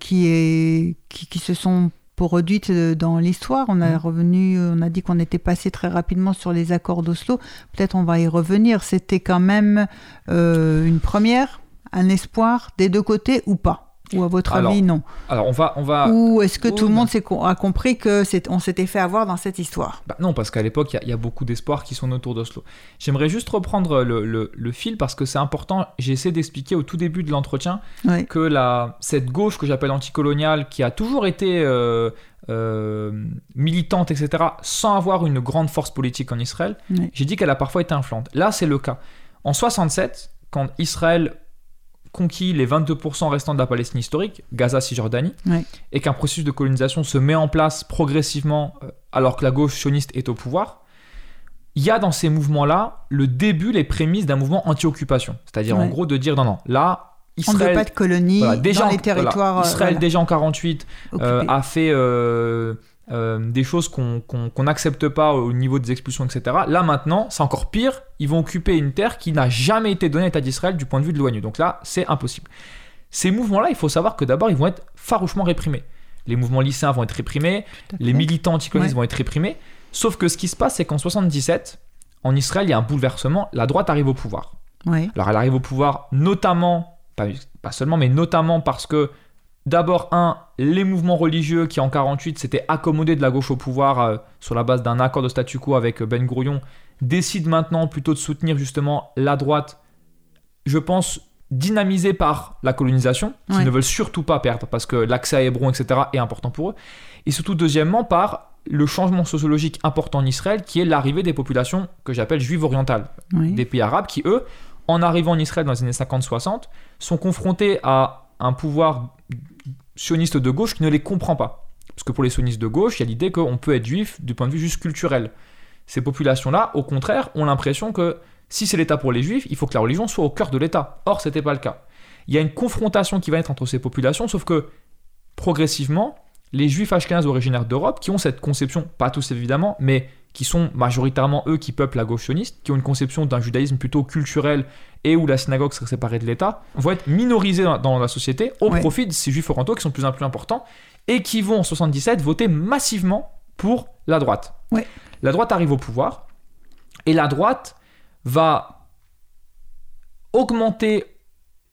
qui, est, qui, qui se sont produites euh, dans l'histoire. On a Mhm. revenu, on a dit qu'on était passé très rapidement sur les accords d'Oslo. Peut-être on va y revenir. C'était quand même euh, une première, un espoir des deux côtés ou pas? Ou à votre Alors, avis, non Alors on va, on va. Ou est-ce que oh, tout le monde a compris que on s'était fait avoir dans cette histoire? Bah non, parce qu'à l'époque, il y a- il y, a beaucoup d'espoirs qui sont autour d'Oslo. J'aimerais juste reprendre le, le- le fil parce que c'est important. J'ai essayé d'expliquer au tout début de l'entretien Oui. que la, cette gauche que j'appelle anticoloniale, qui a toujours été euh, euh, militante, etc., sans avoir une grande force politique en Israël, Oui. j'ai dit qu'elle a parfois été influente. Là, c'est le cas. En 67, quand Israël conquit les 22% restants de la Palestine historique, Gaza, Cisjordanie, et qu'un processus de colonisation se met en place progressivement euh, alors que la gauche sioniste est au pouvoir, il y a dans ces mouvements-là le début, les prémices d'un mouvement anti-occupation. C'est-à-dire en gros de dire non, non, là, On ne veut Israël, pas de colonies voilà, déjà dans les territoires euh, Israël voilà, déjà en 48 euh, a fait euh, euh, des choses qu'on n'accepte pas au niveau des expulsions, etc. Là maintenant, c'est encore pire. Ils vont occuper une terre qui n'a jamais été donnée à l'État d'Israël du point de vue de l'ONU. Donc là, c'est impossible. Ces mouvements-là, il faut savoir que d'abord, ils vont être farouchement réprimés. Les mouvements lycéens vont être réprimés, les militants anticolonistes Ouais. vont être réprimés. Sauf que ce qui se passe, c'est qu'en 77, en Israël, il y a un bouleversement. La droite arrive au pouvoir. Alors elle arrive au pouvoir notamment, pas, pas seulement, mais notamment parce que d'abord, un, les mouvements religieux qui en 48 s'étaient accommodés de la gauche au pouvoir euh, sur la base d'un accord de statu quo avec euh, Ben Gourion, décident maintenant plutôt de soutenir justement la droite, je pense, dynamisée par la colonisation, qui Ouais. ne veulent surtout pas perdre parce que l'accès à Hébron, etc. est important pour eux. Et surtout, deuxièmement, par le changement sociologique important en Israël, qui est l'arrivée des populations que j'appelle juives orientales oui. des pays arabes qui, eux, en arrivant en Israël dans les années 50-60, sont confrontés à un pouvoir sioniste de gauche qui ne les comprend pas. Parce que pour les sionistes de gauche, il y a l'idée qu'on peut être juif du point de vue juste culturel. Ces populations-là, au contraire, ont l'impression que si c'est l'État pour les juifs, il faut que la religion soit au cœur de l'État. Or, ce n'était pas le cas. Il y a une confrontation qui va être entre ces populations, sauf que progressivement, les juifs ashkénazes originaires d'Europe, qui ont cette conception, pas tous évidemment, mais qui sont majoritairement eux qui peuplent la gauche sioniste, qui ont une conception d'un judaïsme plutôt culturel et où la synagogue serait séparée de l'État, vont être minorisés dans, dans la société au Ouais. profit de ces juifs orientaux qui sont de plus en plus importants et qui vont en 77 voter massivement pour la droite. Ouais. La droite arrive au pouvoir et la droite va augmenter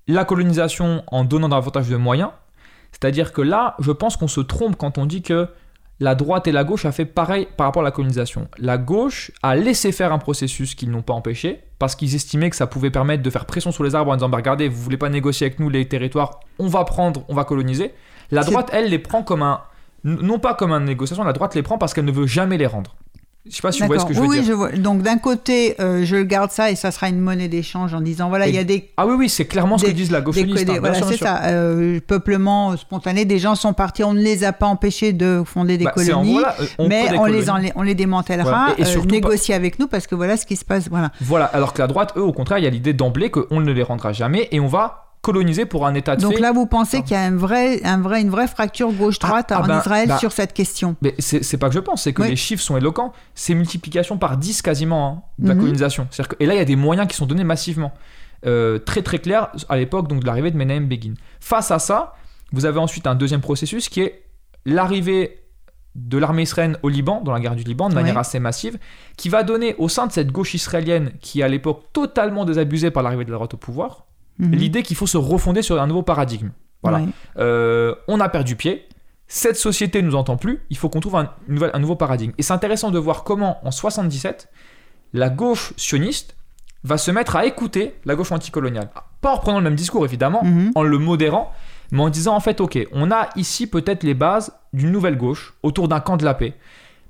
la colonisation en donnant davantage de moyens. C'est-à-dire que là, je pense qu'on se trompe quand on dit que la droite et la gauche a fait pareil par rapport à la colonisation. La gauche a laissé faire un processus qu'ils n'ont pas empêché parce qu'ils estimaient que ça pouvait permettre de faire pression sur les arbres en disant bah, regardez, vous voulez pas négocier avec nous les territoires, on va prendre, on va coloniser. La droite, elle, les prend comme un non pas comme une négociation, la droite les prend parce qu'elle ne veut jamais les rendre. Je sais pas si vous voyez ce que je veux oui, dire. oui, je vois. Donc d'un côté, euh, je garde ça et ça sera une monnaie d'échange en disant voilà, il y a des Ah oui, oui, c'est clairement ce que Des- disent la des, gauchoniste. des- hein, voilà, c'est ça. euh, peuplement spontané, des gens sont partis, on ne les a pas empêchés de fonder des Bah, en colonies. euh, on mais des on les, colonies. en- on les démantèlera. Et- et euh, surtout pas- négocier avec nous parce que voilà ce qui se passe. Voilà. Voilà, alors que la droite, eux, au contraire, il y a l'idée d'emblée qu'on ne les rendra jamais et on va coloniser pour un état de Donc fait. là, vous pensez qu'il y a un vrai, un vrai, une vraie fracture gauche-droite Ah, ah en ben, Israël bah, sur cette question. Mais c'est pas que je pense, c'est que Oui. les chiffres sont éloquents. C'est multiplication par 10 quasiment hein, de la Mhm. colonisation. Que- et là, il y a des moyens qui sont donnés massivement. Euh, très très clair à l'époque donc de l'arrivée de Menahem Begin. Face à ça, vous avez ensuite un deuxième processus qui est l'arrivée de l'armée israélienne au Liban, dans la guerre du Liban, de manière assez massive, qui va donner au sein de cette gauche israélienne, qui est à l'époque totalement désabusée par l'arrivée de la droite au pouvoir, Mhm. l'idée qu'il faut se refonder sur un nouveau paradigme. Voilà. Ouais. Euh, on a perdu pied. Cette société nous entend plus. Il faut qu'on trouve un nouveau paradigme. Et c'est intéressant de voir comment, en 77, la gauche sioniste va se mettre à écouter la gauche anticoloniale. Pas en reprenant le même discours, évidemment, Mhm. en le modérant, mais en disant en fait, ok, on a ici peut-être les bases d'une nouvelle gauche autour d'un camp de la paix.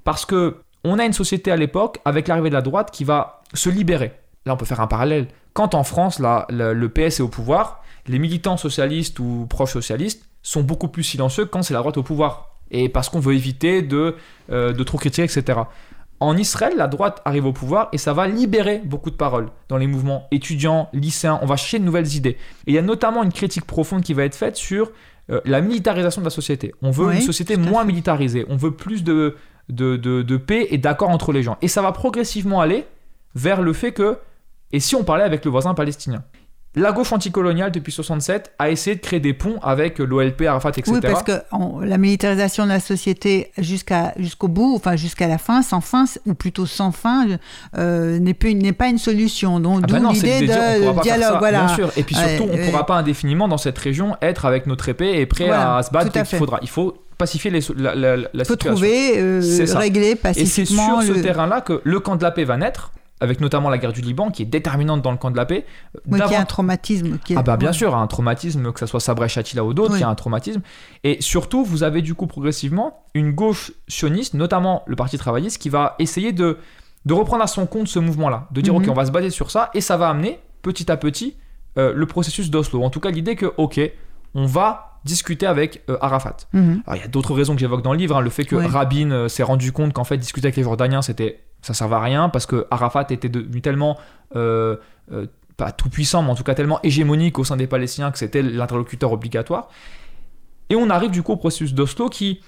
Parce que on a une société à l'époque, avec l'arrivée de la droite, qui va se libérer. Là, on peut faire un parallèle. Quand en France, là, le, le PS est au pouvoir, les militants socialistes ou proches socialistes sont beaucoup plus silencieux quand c'est la droite au pouvoir. Et parce qu'on veut éviter de, euh, de trop critiquer, etc. En Israël, la droite arrive au pouvoir et ça va libérer beaucoup de paroles dans les mouvements étudiants, lycéens. On va chercher de nouvelles idées. Et il y a notamment une critique profonde qui va être faite sur euh, la militarisation de la société. On veut Oui, une société moins fait. militarisée. On veut plus de, de, de, de paix et d'accord entre les gens. Et ça va progressivement aller vers le fait que, et si on parlait avec le voisin palestinien? La gauche anticoloniale depuis 67 a essayé de créer des ponts avec l'OLP, Arafat, etc. Oui, parce que on- la militarisation de la société jusqu'à jusqu'au bout, enfin jusqu'à la fin, sans fin, ou plutôt sans fin, euh, n'est plus- n'est pas une solution. Donc Ah d'où bah non, c'est l'idée de dire, de dialogue, ça, voilà. Bien sûr. Et puis surtout, Ouais, on ne ouais. pourra pas indéfiniment dans cette région être avec notre épée et prêt Voilà, à se battre fait. faudra. Il faut pacifier les, la, la, la Il faut situation. trouver, euh, régler Et c'est pacifiquement. sur ce terrain-là que le camp de la paix va naître, avec notamment la guerre du Liban, qui est déterminante dans le camp de la paix. Oui, qu'il y a un traumatisme. Qui est- Ah bah bien sûr, un traumatisme, que ce soit Sabra Chatila ou d'autres, Oui. il y a un traumatisme. Et surtout, vous avez du coup progressivement une gauche sioniste, notamment le Parti travailliste, qui va essayer de, de reprendre à son compte ce mouvement-là, de dire Mhm. ok, on va se baser sur ça, et ça va amener petit à petit euh, le processus d'Oslo. En tout cas, l'idée que ok, on va discuter avec euh, Arafat. Mhm. Alors, il y a d'autres raisons que j'évoque dans le livre, hein, le fait que. Rabin euh, s'est rendu compte qu'en fait discuter avec les Jordaniens c'était ça servait à rien parce que Arafat était devenu tellement euh, euh, pas tout puissant mais en tout cas tellement hégémonique au sein des Palestiniens que c'était l'interlocuteur obligatoire. Et on arrive du coup au processus d'Oslo qui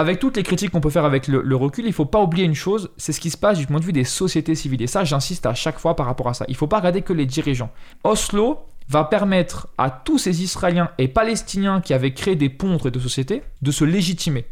avec toutes les critiques qu'on peut faire avec le, recul, il faut pas oublier une chose, c'est ce qui se passe du point de vue des sociétés civiles. Et ça, j'insiste à chaque fois par rapport à ça. Il faut pas regarder que les dirigeants. Oslo va permettre à tous ces Israéliens et Palestiniens qui avaient créé des ponts entre les deux sociétés de se légitimer.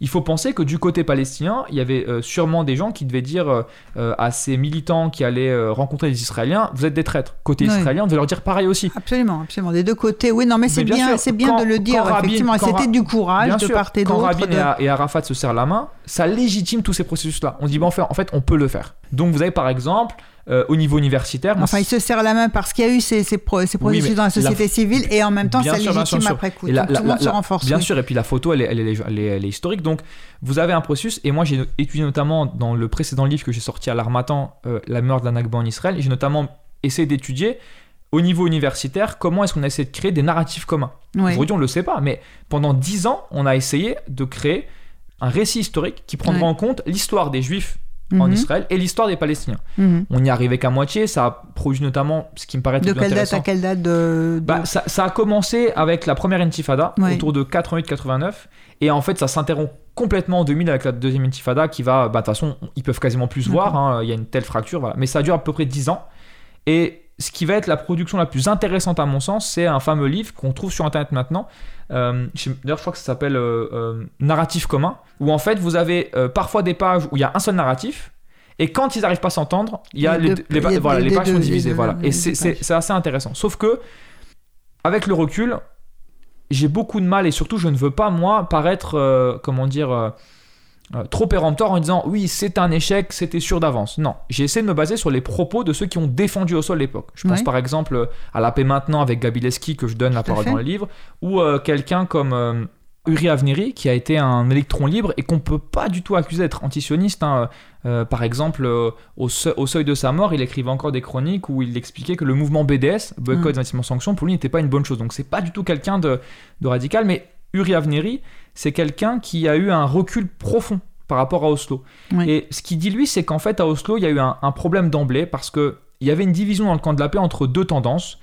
Il faut penser que du côté palestinien, il y avait euh, sûrement des gens qui devaient dire euh, euh, à ces militants qui allaient euh, rencontrer les Israéliens, vous êtes des traîtres. Côté israélien, on devait leur dire pareil aussi. Absolument, absolument. Des deux côtés. Oui, non, mais c'est bien bien, bien quand- de le dire. quand Rabin- effectivement, quand c'était du courage de sûr, part et quand d'autre. Rabin de- et, Arafat se serrent la main, ça légitime tous ces processus-là. On dit, bon, en fait, en fait, on peut le faire. Donc vous avez par exemple, euh, au niveau universitaire, moi, Enfin, il se serre la main parce qu'il y a eu ces, ces, pro- ces Oui, processus dans la la- société civile et en même temps, Bien ça sûr, légitime bien après coup. Et la- Donc, la- tout le monde se renforce. Bien oui. sûr, et puis la photo, elle est, elle est, elle est- elle est historique. Donc, vous avez un processus, et moi j'ai étudié notamment dans le précédent livre que j'ai sorti à l'Armatan, euh, La meurtre d'un Nakba en Israël, et j'ai notamment essayé d'étudier au niveau universitaire comment est-ce qu'on a essayé de créer des narratifs communs. Oui. Aujourd'hui, on ne le sait pas, mais pendant dix ans, on a essayé de créer un récit historique qui prendra en compte l'histoire des Juifs en Mhm, Israël et l'histoire des Palestiniens. mhm. On n'y arrivait qu'à moitié, ça a produit notamment ce qui me paraît De quelle date à quelle date de, de- Bah, ça, ça a commencé avec la première intifada, Ouais. autour de 88-89, et en fait ça s'interrompt complètement en 2000 avec la deuxième intifada qui va, bah de toute façon, ils peuvent quasiment plus se voir, hein, il y a une telle fracture, voilà. mais ça dure à peu près 10 ans. Et ce qui va être la production la plus intéressante à mon sens, c'est un fameux livre qu'on trouve sur internet maintenant. Euh, D'ailleurs, je crois que ça s'appelle euh, euh, Narratif commun, où en fait vous avez parfois des pages où il y a un seul narratif. Et quand ils n'arrivent pas à s'entendre, il y a Les les, deux- les- il y a voilà, les les pages deux- sont divisées. deux- Voilà. Et c'est- assez intéressant. Sauf que, avec le recul, j'ai beaucoup de mal et surtout je ne veux pas moi paraître, comment dire, euh, trop péremptoire en disant oui, c'est un échec, c'était sûr d'avance. Non, j'ai essayé de me baser sur les propos de ceux qui ont défendu Oslo à l'époque. Je pense par exemple euh, à La paix maintenant avec Gabileski que je donne la Tout parole fait. dans le livre, ou euh, quelqu'un comme euh, Uri Avneri qui a été un électron libre et qu'on peut pas du tout accuser d'être antisioniste. hein. Euh, par exemple, euh, au, seu- au seuil de sa mort, il écrivait encore des chroniques où il expliquait que le mouvement BDS, boycott, Mm. investissement, sanction, pour lui n'était pas une bonne chose. Donc c'est pas du tout quelqu'un de, de radical, mais Uri Avneri, c'est quelqu'un qui a eu un recul profond par rapport à Oslo. Oui. Et ce qu'il dit lui, c'est qu'en fait à Oslo, il y a eu un, un problème d'emblée parce que il y avait une division dans le camp de la paix entre deux tendances.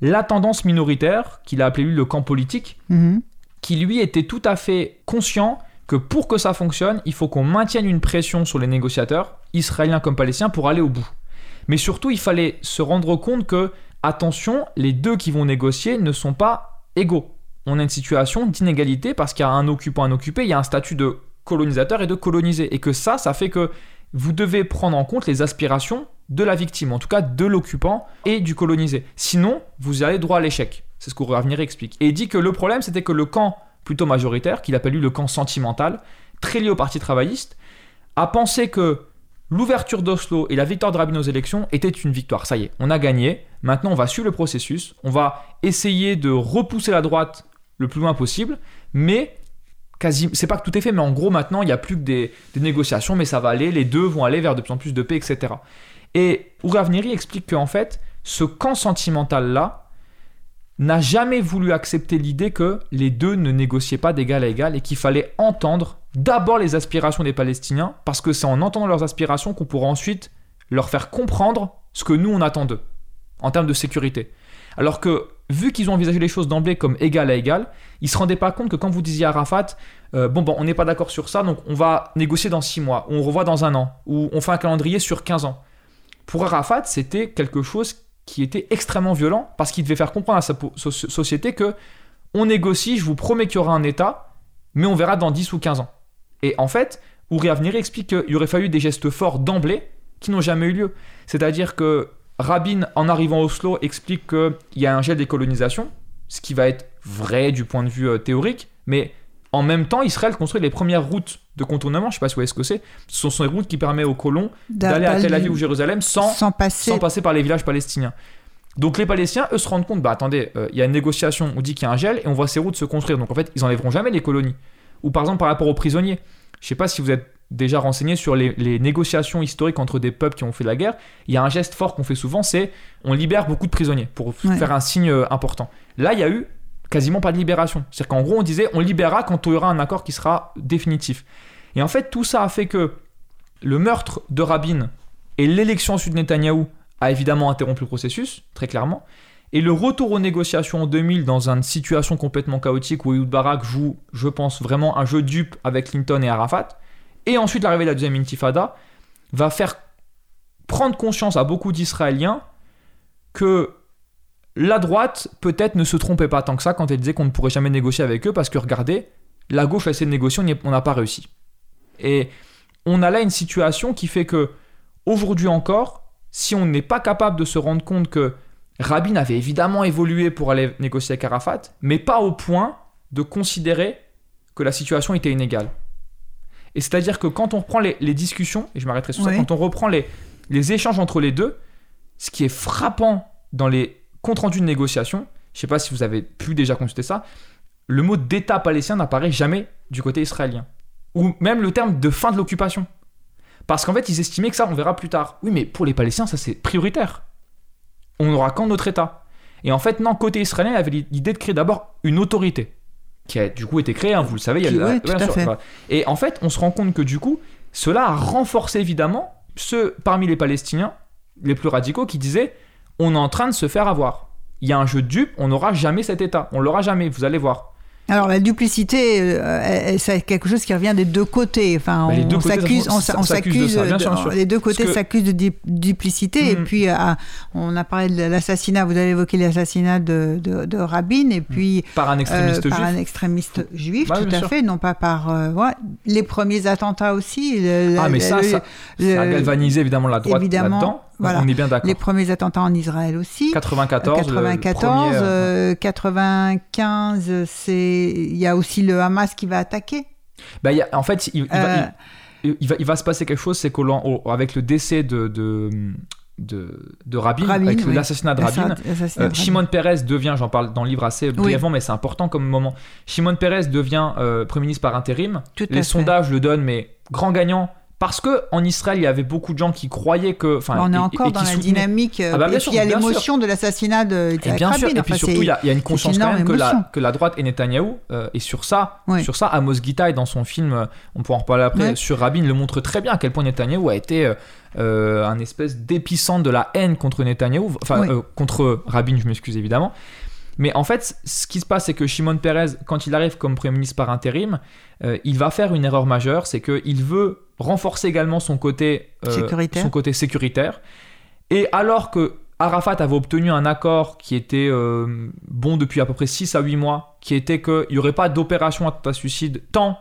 La tendance minoritaire, qu'il a appelé lui le camp politique, Mhm. qui lui était tout à fait conscient que pour que ça fonctionne, il faut qu'on maintienne une pression sur les négociateurs, israéliens comme palestiniens, pour aller au bout. Mais surtout, il fallait se rendre compte que, attention, les deux qui vont négocier ne sont pas égaux. On a une situation d'inégalité parce qu'il y a un occupant, un occupé, il y a un statut de colonisateur et de colonisé. Et que ça, ça fait que vous devez prendre en compte les aspirations de la victime, en tout cas de l'occupant et du colonisé. Sinon, vous allez droit à l'échec. C'est ce que Ravenir explique. Et il dit que le problème, c'était que le camp plutôt majoritaire, qu'il appelle lui le camp sentimental, très lié au Parti travailliste, a pensé que l'ouverture d'Oslo et la victoire de Rabin aux élections étaient une victoire. Ça y est, on a gagné. Maintenant, on va suivre le processus. On va essayer de repousser la droite le plus loin possible. Mais quasi, c'est pas que tout est fait, mais en gros, maintenant, il n'y a plus que des, négociations, mais ça va aller. Les deux vont aller vers de plus en plus de paix, etc. Et Ouravneri explique qu'en fait, ce camp sentimental-là n'a jamais voulu accepter l'idée que les deux ne négociaient pas d'égal à égal et qu'il fallait entendre d'abord les aspirations des Palestiniens, parce que c'est en entendant leurs aspirations qu'on pourra ensuite leur faire comprendre ce que nous on attend d'eux, en termes de sécurité. Alors que, vu qu'ils ont envisagé les choses d'emblée comme égal à égal, ils se rendaient pas compte que quand vous disiez à Arafat, euh, bon, bon, on n'est pas d'accord sur ça, donc on va négocier dans 6 mois, ou on revoit dans un an, ou on fait un calendrier sur 15 ans. Pour Arafat, c'était quelque chose qui était extrêmement violent, parce qu'il devait faire comprendre à sa société que on négocie, je vous promets qu'il y aura un État, mais on verra dans 10 ou 15 ans. Et en fait, Uri Avneri explique qu'il aurait fallu des gestes forts d'emblée qui n'ont jamais eu lieu. C'est-à-dire que Rabin, en arrivant à Oslo, explique qu'il y a un gel des colonisations, ce qui va être vrai du point de vue euh, théorique, mais en même temps, Israël construit les premières routes de contournement, je ne sais pas si vous voyez ce que c'est, ce sont les routes qui permettent aux colons d'aller à Tel Aviv ou Jérusalem sans, sans passer. sans passer par les villages palestiniens. Donc les Palestiniens, eux, se rendent compte, bah attendez, euh, il y a une négociation, on dit qu'il y a un gel, et on voit ces routes se construire. Donc en fait, ils enlèveront jamais les colonies. Ou par exemple, par rapport aux prisonniers. Je sais pas si vous êtes déjà renseigné sur les, les négociations historiques entre des peuples qui ont fait la guerre. Il y a un geste fort qu'on fait souvent, c'est on libère beaucoup de prisonniers pour Ouais. faire un signe euh, important. Là, il y a eu quasiment pas de libération. C'est-à-dire qu'en gros, on disait on libérera quand il y aura un accord qui sera définitif. Et en fait, tout ça a fait que le meurtre de Rabin et l'élection ensuite de Netanyahou a évidemment interrompu le processus, très clairement. Et le retour aux négociations en 2000 dans une situation complètement chaotique où Ehud Barak joue, je pense, vraiment un jeu dupe avec Clinton et Arafat, et ensuite l'arrivée de la deuxième intifada, va faire prendre conscience à beaucoup d'Israéliens que la droite, peut-être, ne se trompait pas tant que ça quand elle disait qu'on ne pourrait jamais négocier avec eux, parce que regardez, la gauche a essayé de négocier, on n'a pas réussi. Et on a là une situation qui fait que, aujourd'hui encore, si on n'est pas capable de se rendre compte que Rabin avait évidemment évolué pour aller négocier avec Arafat, mais pas au point de considérer que la situation était inégale. Et c'est-à-dire que quand on reprend les, les discussions, et je m'arrêterai sur ça, quand on reprend les, les échanges entre les deux, ce qui est frappant dans les comptes rendus de négociation, je sais pas si vous avez pu déjà consulter ça, le mot d'État palestinien n'apparaît jamais du côté israélien. Ou même le terme de fin de l'occupation. Parce qu'en fait, ils estimaient que ça, on verra plus tard. Oui, mais pour les Palestiniens, ça c'est prioritaire. On n'aura qu'en notre État. Et en fait, non, côté israélien, il avait l'idée de créer d'abord une autorité. Qui a du coup été créée, hein, vous le savez. il y a Qui- la- ouais. Et en fait, on se rend compte que du coup, cela a renforcé évidemment ceux parmi les Palestiniens, les plus radicaux, qui disaient on est en train de se faire avoir. Il y a un jeu de dupe, on n'aura jamais cet État. On l'aura jamais, vous allez voir. Alors la duplicité, euh, c'est quelque chose qui revient des deux côtés. Enfin, Bah, on s'accuse, on, s'accuse de les deux côtés que- s'accusent de duplicité. Et Mhm. puis, ah, on a parlé de l'assassinat. Vous avez évoqué l'assassinat de, de, de Rabin, et puis Par un extrémiste euh, par juif. un extrémiste juif, Bah tout à sûr. fait, non pas par euh, ouais. les premiers attentats aussi. le- Ah, mais ça, le- ça, le- ça a galvanisé évidemment la droite là-dedans. Voilà. On est bien d'accord. les premiers attentats en Israël aussi. 94, le- le 94, premier, euh, euh, 95, c'est il y a aussi le Hamas qui va attaquer Bah, y a- en fait, il, il va, Euh, il- il va, il va se passer quelque chose, c'est qu'avec le décès de, de, de, de Rabin, Rabin, avec oui. l'assassinat de Rabin, euh. Shimon Peres devient, j'en parle dans le livre assez brièvement, mais c'est important comme moment. Shimon Peres devient euh, Premier ministre par intérim. Tout Les fait. sondages le donnent, mais grand gagnant. Parce que en Israël, il y avait beaucoup de gens qui croyaient que. enfin, on est et- encore et dans la soutenaient- dynamique. euh, Ah bah, bien et sûr, puis il y a l'émotion de l'assassinat de Et Yitzhak bien sûr, et puis Enfin, surtout, il y, a il y a une conscience quand même que la, émotion. que la droite et Netanyahou, euh, et sur ça, Oui. sur ça, Amos Gitaï, dans son film, euh, on pourra en reparler après, sur Rabin, le montre très bien à quel point Netanyahou a été euh, euh, un espèce d'épicentre de la haine contre Netanyahou, enfin, Oui. euh, contre Rabin, je m'excuse évidemment. Mais en fait, ce qui se passe, c'est que Shimon Peres, quand il arrive comme Premier ministre par intérim, euh, il va faire une erreur majeure, c'est qu'il veut renforcer également son côté, euh, Sécuritaire. son côté sécuritaire. Et alors que Arafat avait obtenu un accord qui était euh, bon depuis à peu près 6 à 8 mois, qui était qu'il n'y aurait pas d'opération attentat suicide tant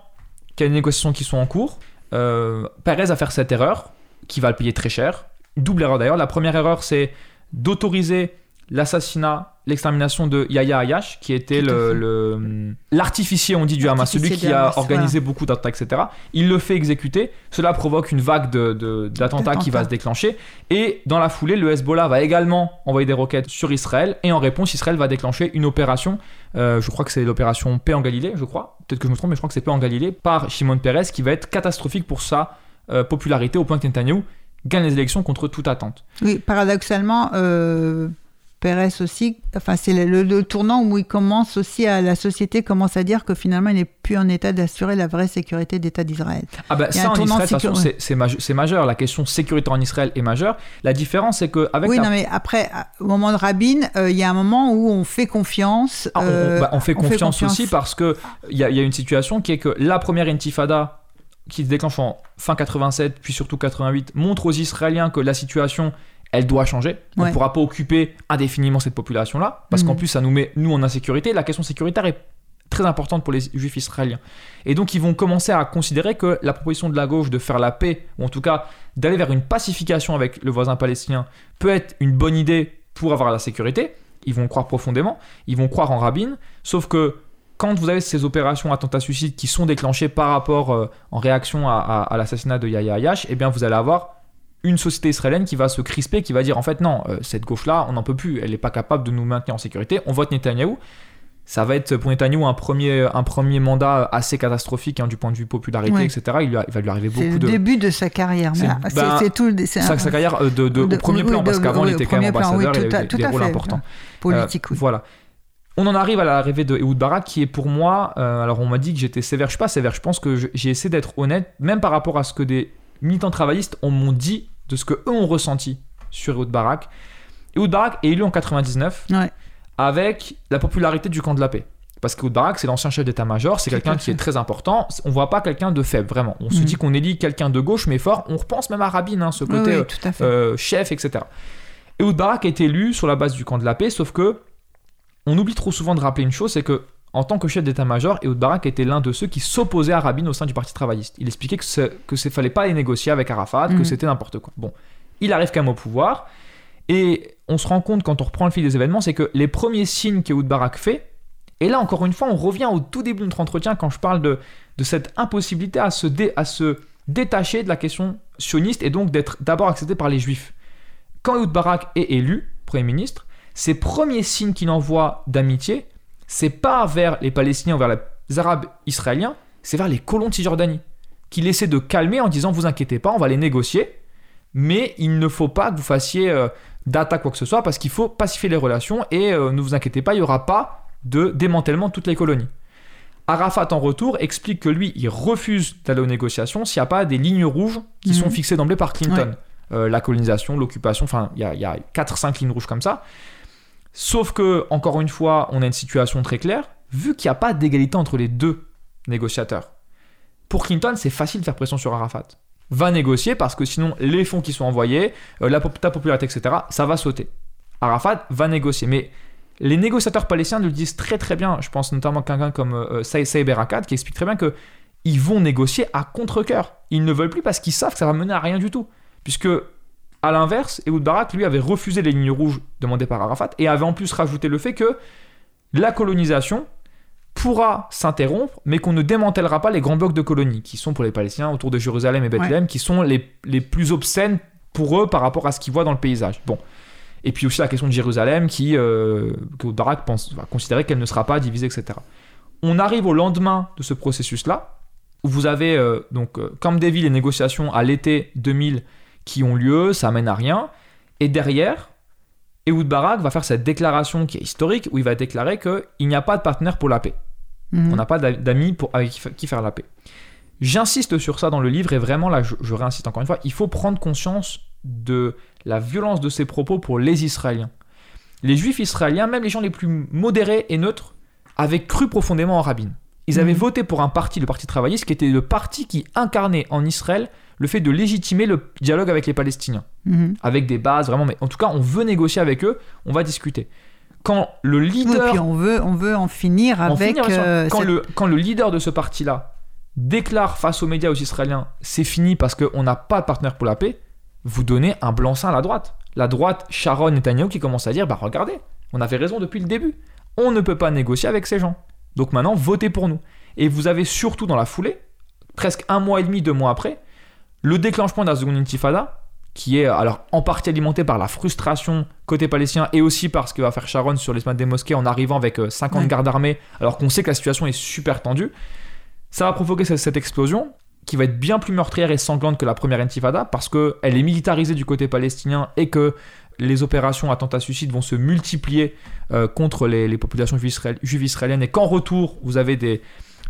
qu'il y a des négociations qui sont en cours, Perez va faire cette erreur, qui va le payer très cher. Double erreur d'ailleurs. La première erreur, c'est d'autoriser l'assassinat, l'extermination de Yahya Ayash, qui était à le- l'artificier, on dit, du Hamas, celui L'artificier qui a Hamas, organisé beaucoup d'attaques, etc. Il le fait exécuter. Cela provoque une vague de- de- d'attentats qui va D'attentats. se déclencher. Et dans la foulée, le Hezbollah va également envoyer des roquettes sur Israël. Et en réponse, Israël va déclencher une opération. euh, je crois que c'est l'opération Paix en Galilée, je crois. Peut-être que je me trompe, mais je crois que c'est Paix en Galilée par Shimon Peres qui va être catastrophique pour sa euh, popularité au point que Netanyahu gagne les élections contre toute attente. Oui, paradoxalement, euh, Pérez aussi, enfin, c'est le, tournant où il commence aussi à la société commence à dire que finalement il n'est plus en état d'assurer la vraie sécurité d'État d'Israël. Ah bah a ça en Israël, de toute façon, sécur- c'est- c'est maj- c'est majeur. La question sécuritaire en Israël est majeure. La différence, c'est qu'avec oui, la non, mais après, au moment de Rabin, euh, il y a un moment où on fait confiance. Ah, on- on, euh, bah, on fait confiance aussi parce que il y, a- il y a une situation qui est que la première intifada qui se déclenche en fin 87 puis surtout 88 montre aux Israéliens que la situation elle doit changer. On ne Ouais. pourra pas occuper indéfiniment cette population-là parce qu'en plus ça nous met nous en insécurité. La question sécuritaire est très importante pour les juifs israéliens. Et donc ils vont commencer à considérer que la proposition de la gauche de faire la paix, ou en tout cas d'aller vers une pacification avec le voisin palestinien, peut être une bonne idée pour avoir la sécurité. Ils vont croire profondément, ils vont croire en Rabin, sauf que quand vous avez ces opérations attentats-suicides qui sont déclenchées par rapport euh, en réaction à, à- à l'assassinat de Yahya Ayash, eh bien vous allez avoir une société israélienne qui va se crisper, qui va dire en fait non, euh, cette gauche-là, on n'en peut plus, elle n'est pas capable de nous maintenir en sécurité, on vote Netanyahou. Ça va être pour Netanyahou un premier, un premier mandat assez catastrophique hein, du point de vue popularité, Ouais. etc. Il, a- il va lui arriver C'est beaucoup le de... début de sa carrière. C'est- C'est ben, c'est tout. le- c'est Sa, un- sa carrière euh, de, de- de- au premier oui, plan, parce qu'avant oui, il était quand même premier plan, oui, ambassadeur, il tout à- avait des, rôles fait. importants. Politique, Euh, oui. Voilà. On en arrive à l'arrivée de Ehud Barak qui est pour moi, euh, alors on m'a dit que j'étais sévère, je suis pas sévère, je pense que j'ai essayé d'être honnête, même par rapport à ce que des militants travaillistes on m'ont dit de ce que eux ont ressenti sur Ehud Barak. Ehud Barak est élu en 99 Ouais. avec la popularité du camp de la paix. Parce qu'Ehud Barak, c'est l'ancien chef d'état-major, c'est quelqu'un qui est très important. On voit pas quelqu'un de faible, vraiment. On se Mhm. dit qu'on élit quelqu'un de gauche, mais fort. On repense même à Rabin, hein, ce côté oui, euh, tout à fait. euh, chef, etc. Ehud Barak été élu sur la base du camp de la paix, sauf que on oublie trop souvent de rappeler une chose, c'est que en tant que chef d'état-major, Ehud Barak était l'un de ceux qui s'opposaient à Rabin au sein du parti travailliste. Il expliquait que ce c'est fallait pas aller négocier avec Arafat, que Mhm. c'était n'importe quoi. Bon, il arrive quand même au pouvoir, et on se rend compte quand on reprend le fil des événements, c'est que les premiers signes qu'Ehud Barak fait, et là encore une fois, on revient au tout début de notre entretien quand je parle de, de cette impossibilité à se, dé- à se détacher de la question sioniste et donc d'être d'abord accepté par les juifs. Quand Ehud Barak est élu Premier ministre, ses premiers signes qu'il envoie d'amitié, c'est pas vers les Palestiniens ou vers les Arabes israéliens, c'est vers les colons de Cisjordanie, qu'il essaie de calmer en disant vous inquiétez pas, on va les négocier, mais il ne faut pas que vous fassiez euh, d'attaque quoi que ce soit parce qu'il faut pacifier les relations et euh, ne vous inquiétez pas, il n'y aura pas de démantèlement de toutes les colonies. Arafat en retour explique que lui, il refuse d'aller aux négociations s'il n'y a pas des lignes rouges qui Mhm. sont fixées d'emblée par Clinton. Euh, la colonisation, l'occupation, enfin, il y a, il y a 4-5 lignes rouges comme ça. Sauf que, encore une fois, on a une situation très claire, vu qu'il n'y a pas d'égalité entre les deux négociateurs. Pour Clinton, c'est facile de faire pression sur Arafat. Va négocier parce que sinon, les fonds qui sont envoyés, euh, ta popularité, etc., ça va sauter. Arafat va négocier. Mais les négociateurs palestiniens le disent très très bien. Je pense notamment à quelqu'un comme euh, Saï- Saïb Erekat qui explique très bien que ils vont négocier à contre-coeur. Ils ne veulent plus parce qu'ils savent que ça va mener à rien du tout. Puisque, à l'inverse, Ehud Barak, lui, avait refusé les lignes rouges demandées par Arafat et avait en plus rajouté le fait que la colonisation pourra s'interrompre, mais qu'on ne démantèlera pas les grands blocs de colonies, qui sont pour les Palestiniens autour de Jérusalem et Bethléem, qui sont les, les plus obscènes pour eux par rapport à ce qu'ils voient dans le paysage. Bon. Et puis aussi la question de Jérusalem, qui, euh, que Barak pense, va considérer qu'elle ne sera pas divisée, etc. On arrive au lendemain de ce processus-là, où vous avez euh, donc euh, Camp David les négociations à l'été 2000 qui ont lieu, ça mène à rien. Et derrière, Ehud Barak va faire cette déclaration qui est historique, où il va déclarer qu'il n'y a pas de partenaire pour la paix. Mhm. On n'a pas d'a- d'amis pour, avec qui fa- qui faire la paix. J'insiste sur ça dans le livre et vraiment là, je, je réinsiste encore une fois, il faut prendre conscience de la violence de ces propos pour les Israéliens. Les Juifs israéliens, même les gens les plus modérés et neutres, avaient cru profondément en Rabin. Ils avaient Mhm. voté pour un parti, le Parti travailliste, qui était le parti qui incarnait en Israël le fait de légitimer le dialogue avec les Palestiniens Mhm. avec des bases vraiment mais en tout cas on veut négocier avec eux on va discuter quand le Oui, leader puis on veut, on veut en finir en avec. finir, euh, quand, cette- le, quand le leader de ce parti-là déclare face aux médias aux Israéliens c'est fini parce qu'on n'a pas de partenaire pour la paix, vous donnez un blanc-seing à la droite. La droite, Sharon Netanyahu qui commence à dire bah regardez, on avait raison depuis le début. On ne peut pas négocier avec ces gens. Donc maintenant, votez pour nous. Et vous avez surtout dans la foulée, presque un mois et demi, deux mois après, le déclenchement de la seconde intifada, qui est alors en partie alimenté par la frustration côté palestinien et aussi par ce que va faire Sharon sur les semaines des mosquées en arrivant avec euh, 50 Ouais. gardes armés, alors qu'on sait que la situation est super tendue. Ça va provoquer cette, explosion qui va être bien plus meurtrière et sanglante que la première intifada parce qu'elle est militarisée du côté palestinien et que les opérations attentats-suicides vont se multiplier euh, contre les, les populations juives, israél- juives israéliennes et qu'en retour, vous avez des,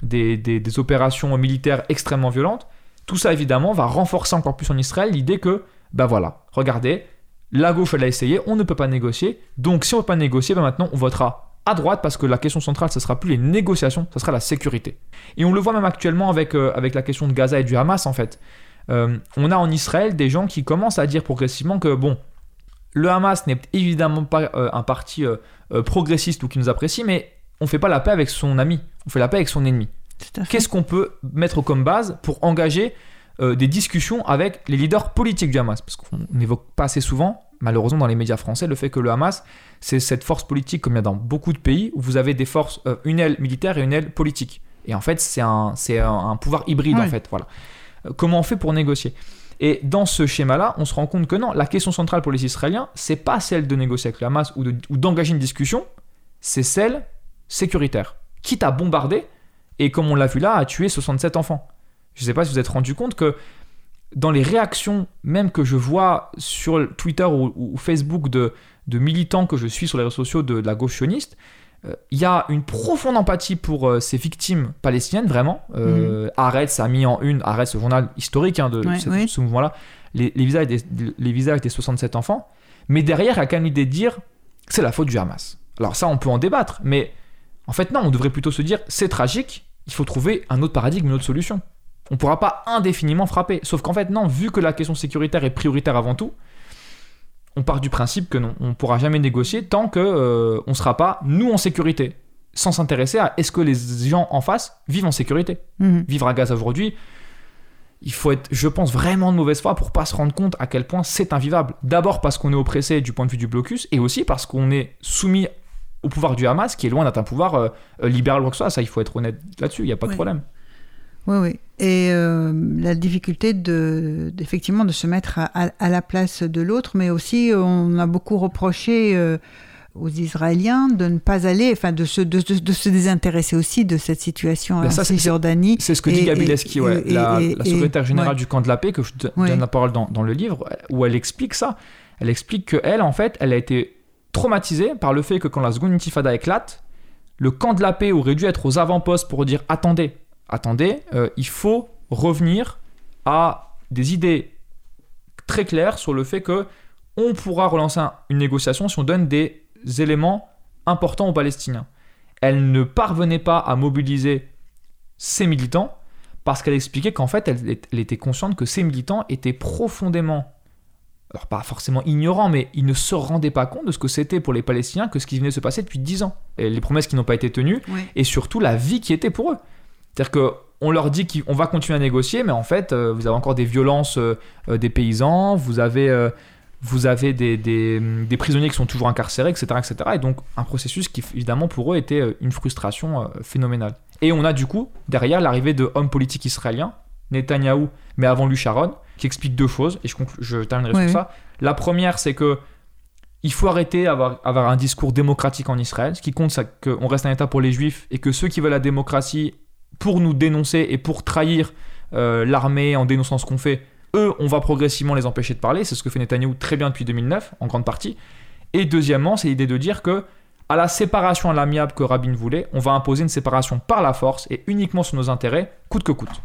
des, des- des opérations militaires extrêmement violentes. Tout ça, évidemment, va renforcer encore plus en Israël l'idée que, ben voilà, regardez, la gauche, elle a essayé, on ne peut pas négocier. Donc, si on ne peut pas négocier, ben maintenant, on votera à droite parce que la question centrale, ce sera plus les négociations, ce sera la sécurité. Et on le voit même actuellement avec, euh, la question de Gaza et du Hamas, en fait. Euh, on a en Israël des gens qui commencent à dire progressivement que, bon, le Hamas n'est évidemment pas euh, un parti progressiste ou qui nous apprécie, mais on fait pas la paix avec son ami, on fait la paix avec son ennemi. Qu'est-ce qu'on peut mettre comme base pour engager euh, des discussions avec les leaders politiques du Hamas? Parce qu'on n'évoque pas assez souvent, malheureusement dans les médias français, le fait que le Hamas, c'est cette force politique, comme il y a dans beaucoup de pays, où vous avez des forces, euh, une aile militaire et une aile politique. Et en fait, c'est un, c'est un, un pouvoir hybride, en fait. Voilà. Euh, Comment on fait pour négocier? Et dans ce schéma-là, on se rend compte que non, la question centrale pour les Israéliens, c'est pas celle de négocier avec le Hamas ou de- ou d'engager une discussion, c'est celle sécuritaire. Quitte à bombarder, et comme on l'a vu là, à tuer 67 enfants. Je ne sais pas si vous vous êtes rendu compte que dans les réactions, même que je vois sur Twitter ou, ou Facebook de, de militants que je suis sur les réseaux sociaux de, de la gauche sioniste, euh, il y a une profonde empathie pour euh, ces victimes palestiniennes, vraiment. Euh, Haaretz a mis en une, Haaretz, ce journal historique hein, de Ouais, ce, oui. ce mouvement-là, les, les visages des, les visages des 67 enfants. Mais derrière, il y a quand même l'idée de dire c'est la faute du Hamas. Alors ça, on peut en débattre, mais en fait, non, on devrait plutôt se dire c'est tragique, il faut trouver un autre paradigme, une autre solution. On ne pourra pas indéfiniment frapper. Sauf qu'en fait, non, vu que la question sécuritaire est prioritaire avant tout, on part du principe que non, on ne pourra jamais négocier tant que euh, on ne sera pas, nous, en sécurité. Sans s'intéresser à est-ce que les gens en face vivent en sécurité. Mhm. Vivre à Gaza aujourd'hui, il faut être, je pense, vraiment de mauvaise foi pour pas se rendre compte à quel point c'est invivable. D'abord parce qu'on est oppressé du point de vue du blocus, et aussi parce qu'on est soumis au pouvoir du Hamas, qui est loin d'être un pouvoir euh, euh, libéral ou quoi que ce soit. Ça, il faut être honnête là-dessus, il n'y a pas de Oui. problème. Oui, oui. Et euh, la difficulté de, effectivement, de se mettre à, à- à la place de l'autre, mais aussi on a beaucoup reproché euh, aux Israéliens de ne pas aller, enfin de se, de, de- de se désintéresser aussi de cette situation Ben en ça, Cisjordanie. C'est ce que dit Et- Gabi et- Leski, ouais, la, secrétaire générale ouais. du camp de la paix, que je Ouais. donne la parole dans, dans le livre, où elle explique ça. Elle explique que elle, en fait, elle a été traumatisée par le fait que quand la seconde intifada éclate, le camp de la paix aurait dû être aux avant-postes pour dire attendez, attendez, euh, il faut revenir à des idées très claires sur le fait que on pourra relancer un- une négociation si on donne des éléments importants aux Palestiniens. Elle ne parvenait pas à mobiliser ses militants parce qu'elle expliquait qu'en fait, elle, était consciente que ces militants étaient profondément, alors pas forcément ignorants, mais ils ne se rendaient pas compte de ce que c'était pour les Palestiniens que ce qui venait de se passer depuis 10 ans. Et les promesses qui n'ont pas été tenues, Oui. et surtout la vie qui était pour eux. C'est-à-dire que on leur dit qu'on va continuer à négocier, mais en fait, euh, vous avez encore des violences euh, euh, des paysans, vous avez euh, vous avez des, des- des prisonniers qui sont toujours incarcérés, etc., etc. Et donc un processus qui, évidemment, pour eux était une frustration phénoménale. Et on a du coup, derrière, l'arrivée de hommes politiques israéliens, Netanyahou, mais avant lui Sharon, qui explique deux choses, et je, terminerai Oui, sur oui. ça. La première, c'est que il faut arrêter d'avoir avoir un discours démocratique en Israël. Ce qui compte, c'est qu'on reste un État pour les Juifs et que ceux qui veulent la démocratie pour nous dénoncer et pour trahir euh, l'armée en dénonçant ce qu'on fait, eux, on va progressivement les empêcher de parler. C'est ce que fait Netanyahou très bien depuis 2009, en grande partie. Et deuxièmement, c'est l'idée de dire que à la séparation à l'amiable que Rabin voulait, on va imposer une séparation par la force et uniquement sur nos intérêts, coûte que coûte.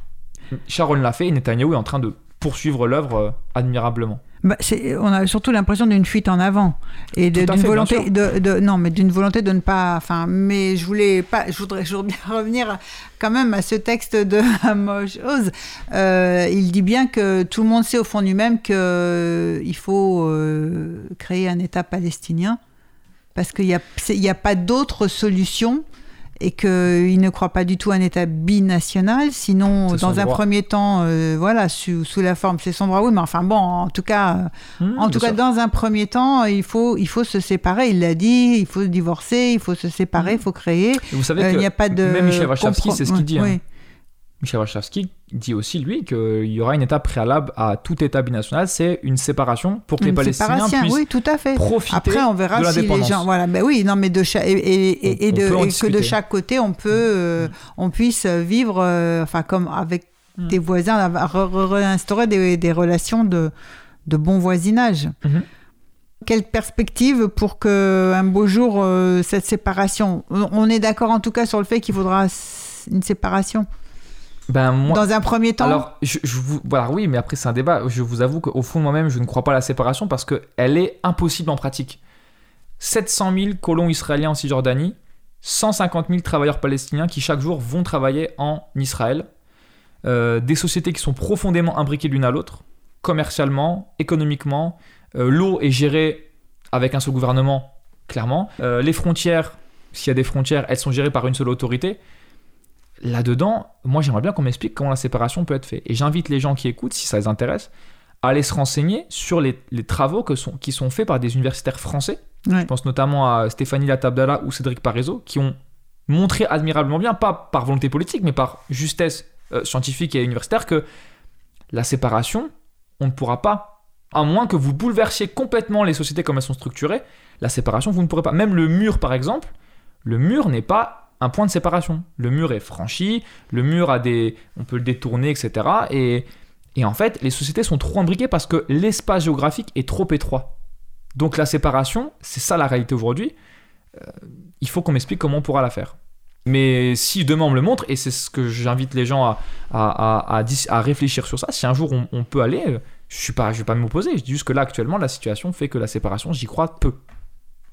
Sharon l'a fait et Netanyahou est en train de poursuivre l'œuvre euh, admirablement. Bah, c'est- on a surtout l'impression d'une fuite en avant et d'une volonté de, de- non mais d'une volonté de ne pas enfin mais je voulais pas je voudrais, je voudrais bien revenir quand même à ce texte de [LAUGHS] Amos Oz Euh, il dit bien que tout le monde sait au fond de lui-même que euh, il faut euh, créer un État palestinien parce qu'il n'y a, a pas d'autre solution et qu'il ne croit pas du tout à un État binational, sinon dans un droit. premier temps, euh, voilà, sous, sous la forme, c'est son droit, oui, mais enfin bon, en tout cas, Mmh, en tout cas, sûr. dans un premier temps, il faut, il faut se séparer. Il l'a dit, il faut se divorcer, il faut se séparer, il faut créer. Et vous savez Euh, que il n'y a pas de. même Michel Wachowski, c'est ce qu'il dit. hein. Michel Wachowski dit aussi, lui, qu'il y aura une étape préalable à tout État binational, c'est une séparation pour que les Palestiniens puissent oui, tout à fait. profiter Après, on de verra si les gens, voilà, ben oui, non, mais de et, et- et- de, que de chaque côté, on peut, euh, on puisse vivre, euh, enfin, comme avec Mm. des voisins, réinstaurer des, des relations de, de bon voisinage. Mhm. Quelle perspective pour que un beau jour euh, cette séparation? On est d'accord en tout cas sur le fait qu'il faudra une séparation? Ben, moi, Dans un premier temps, Alors, je, je vous, voilà, oui, mais après c'est un débat. Je vous avoue qu'au fond de moi-même, je ne crois pas à la séparation parce qu'elle est impossible en pratique. 700 000 colons israéliens en Cisjordanie, 150 000 travailleurs palestiniens qui chaque jour vont travailler en Israël, Euh, des sociétés qui sont profondément imbriquées l'une à l'autre, commercialement, économiquement. Euh, L'eau est gérée avec un seul gouvernement, clairement. Euh, les frontières, s'il y a des frontières, elles sont gérées par une seule autorité là-dedans, moi j'aimerais bien qu'on m'explique comment la séparation peut être faite. Et j'invite les gens qui écoutent, si ça les intéresse, à aller se renseigner sur les, les travaux que sont, qui sont faits par des universitaires français. Ouais. Je pense notamment à Stéphanie Latabdala ou Cédric Parizeau, qui ont montré admirablement bien, pas par volonté politique, mais par justesse euh, scientifique et universitaire, que la séparation, on ne pourra pas, à moins que vous bouleversiez complètement les sociétés comme elles sont structurées, la séparation, vous ne pourrez pas. Même le mur, par exemple, le mur n'est pas un point de séparation. Le mur est franchi, le mur a des, on peut le détourner, etc. Et, et en fait, les sociétés sont trop imbriquées parce que l'espace géographique est trop étroit. Donc la séparation, c'est ça la réalité aujourd'hui. Euh, il faut qu'on m'explique comment on pourra la faire. Mais si demain on me le montre, et c'est ce que j'invite les gens à, à, à, à réfléchir sur ça, si un jour on, on peut aller, euh, je suis pas, je vais pas m'opposer. Je dis juste que là actuellement la situation fait que la séparation, j'y crois peu.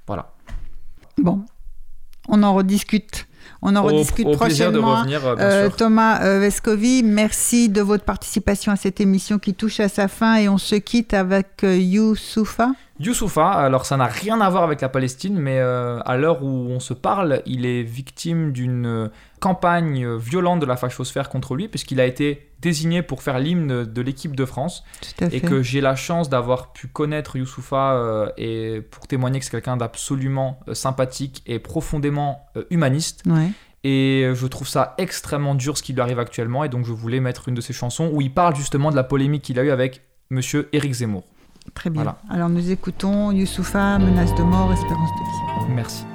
Voilà. bon, on en rediscute. On en rediscute au plaisir de prochainement. revenir, euh, Euh. Thomas euh, Vescovi, merci de votre participation à cette émission qui touche à sa fin et on se quitte avec Youssoufa. Youssoufa, alors ça n'a rien à voir avec la Palestine, mais euh, à l'heure où on se parle, il est victime d'une euh, campagne violente de la fachosphère contre lui, puisqu'il a été désigné pour faire l'hymne de l'équipe de France, Tout à et fait. que j'ai la chance d'avoir pu connaître Youssoufa, euh, et pour témoigner que c'est quelqu'un d'absolument sympathique et profondément euh, humaniste. Ouais. Et je trouve ça extrêmement dur ce qui lui arrive actuellement, et donc je voulais mettre une de ses chansons où il parle justement de la polémique qu'il a eue avec monsieur Éric Zemmour. Très bien. Voilà. Alors nous écoutons Youssoufa, menace de mort, espérance de vie. Merci.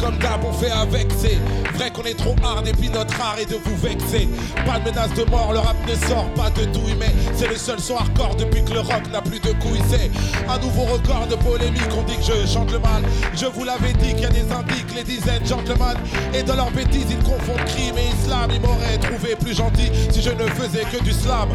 Comme d'hab on fait avec c'est vrai qu'on est trop hard et puis notre art est de vous vexer. Pas de menace de mort le rap ne sort pas de douille mais c'est le seul son hardcore depuis que le rock n'a plus de couilles. C'est un nouveau record de polémique on dit que je chante le mal. Je vous l'avais dit qu'il y a des indiques les dizaines gentlemen et dans leurs bêtises ils confondent crime et islam. Ils m'auraient trouvé plus gentil si je ne faisais que du slam.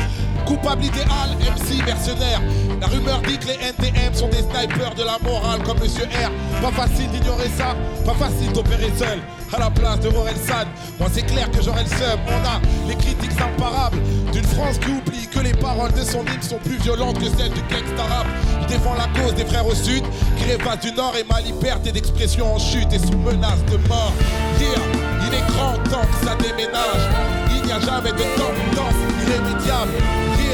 Coupable idéal MC mercenaire. La rumeur dit que les NTM sont des snipers de la morale comme Monsieur R. Pas facile d'ignorer ça pas facile d'opérer seul à la place de San. Moi c'est clair que j'aurai le seum On a les critiques imparables d'une France qui oublie que les paroles de son hymne sont plus violentes que celles du gangsta rap. Je défends la cause des frères au sud rêvent du nord et ma liberté d'expression en chute et sous menace de mort. Il est grand temps que ça déménage. Il n'y a jamais de tendance irrémédiable.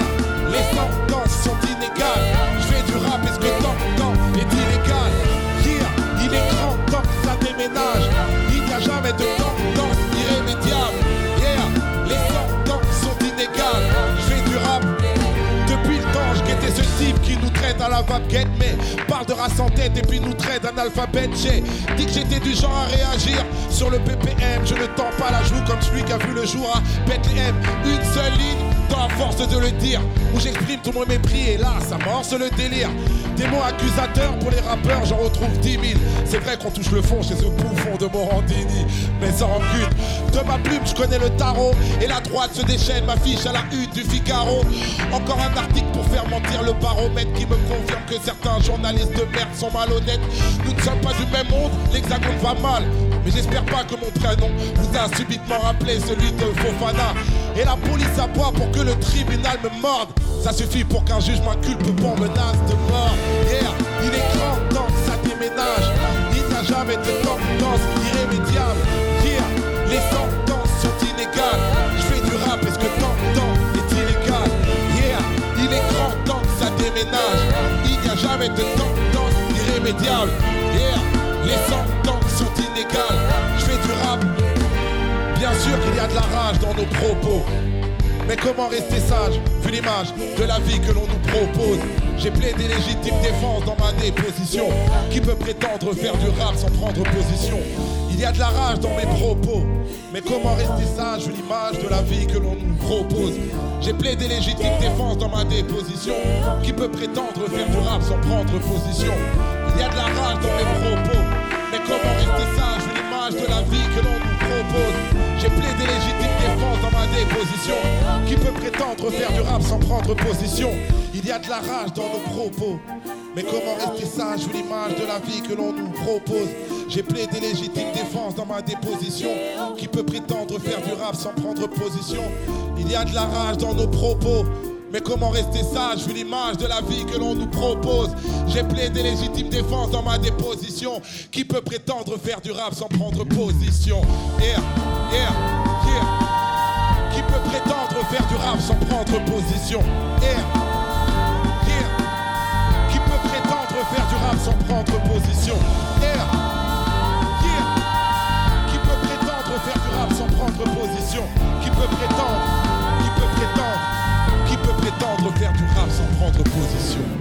Tête et puis nous traite d'un alphabet. J'ai dit que j'étais du genre à réagir sur le BPM. Je ne tends pas la joue comme celui qui a vu le jour à Bethlehem. Une seule ligne, dans la force de le dire, où j'exprime tout mon mépris et là, ça morce le délire. Des mots accusateurs pour les rappeurs, j'en retrouve 10 000. C'est vrai qu'on touche le fond chez ce bouffon de Morandini, mais sans rancune. De ma plume, je connais le tarot et la droite se déchaîne, m'affiche à la une du Figaro. Encore un article pour faire mentir le baromètre qui me confirme que certains journalistes de merde sont malhonnêtes. Nous ne sommes pas du même monde, l'hexagone va mal. Mais j'espère pas que mon prénom vous a subitement rappelé celui de Fofana. Et la police aboie pour que le tribunal me morde. Ça suffit pour qu'un juge m'inculpe pour menace de mort. Yeah, il est grand temps que ça déménage. Il n'y a jamais de tendance irrémédiable. Yeah, les sentences sont inégales. Je fais du rap et ce que t'entends? Est illégal. Yeah, il est grand temps que ça déménage. Il n'y a jamais de tendance irrémédiable. Yeah, les sentences sont inégales. Je fais du rap. Bien sûr qu'il y a de la rage dans nos propos. Mais comment rester sage, vu l'image de la vie que l'on nous propose? J'ai plaidé légitime défense dans ma déposition. Qui peut prétendre faire du rap sans prendre position? Il y a de la rage dans mes propos. Mais comment rester sage, vu l'image de la vie que l'on nous propose? J'ai plaidé légitime défense dans ma déposition. Qui peut prétendre faire du rap sans prendre position? Il y a de la rage dans mes propos. Mais comment rester sage, vu l'image de la vie que l'on nous propose J'ai plaidé légitime défense dans ma déposition. Qui peut prétendre faire du rap sans prendre position? Il y a de la rage dans nos propos. Mais comment rester sage vu l'image de la vie que l'on nous propose J'ai plaidé légitime défense dans ma déposition. Qui peut prétendre faire du rap sans prendre position? Il y a de la rage dans nos propos. Mais comment rester sage vu l'image de la vie que l'on nous propose? J'ai plaidé légitime défense dans ma déposition. Qui peut prétendre faire du rap sans prendre position? Yeah, yeah, yeah. Qui peut prétendre faire du rap sans prendre position? Yeah, yeah. Qui peut prétendre faire du rap sans prendre position? Yeah, yeah. Qui peut prétendre faire du rap sans prendre position? Qui peut prétendre disposition.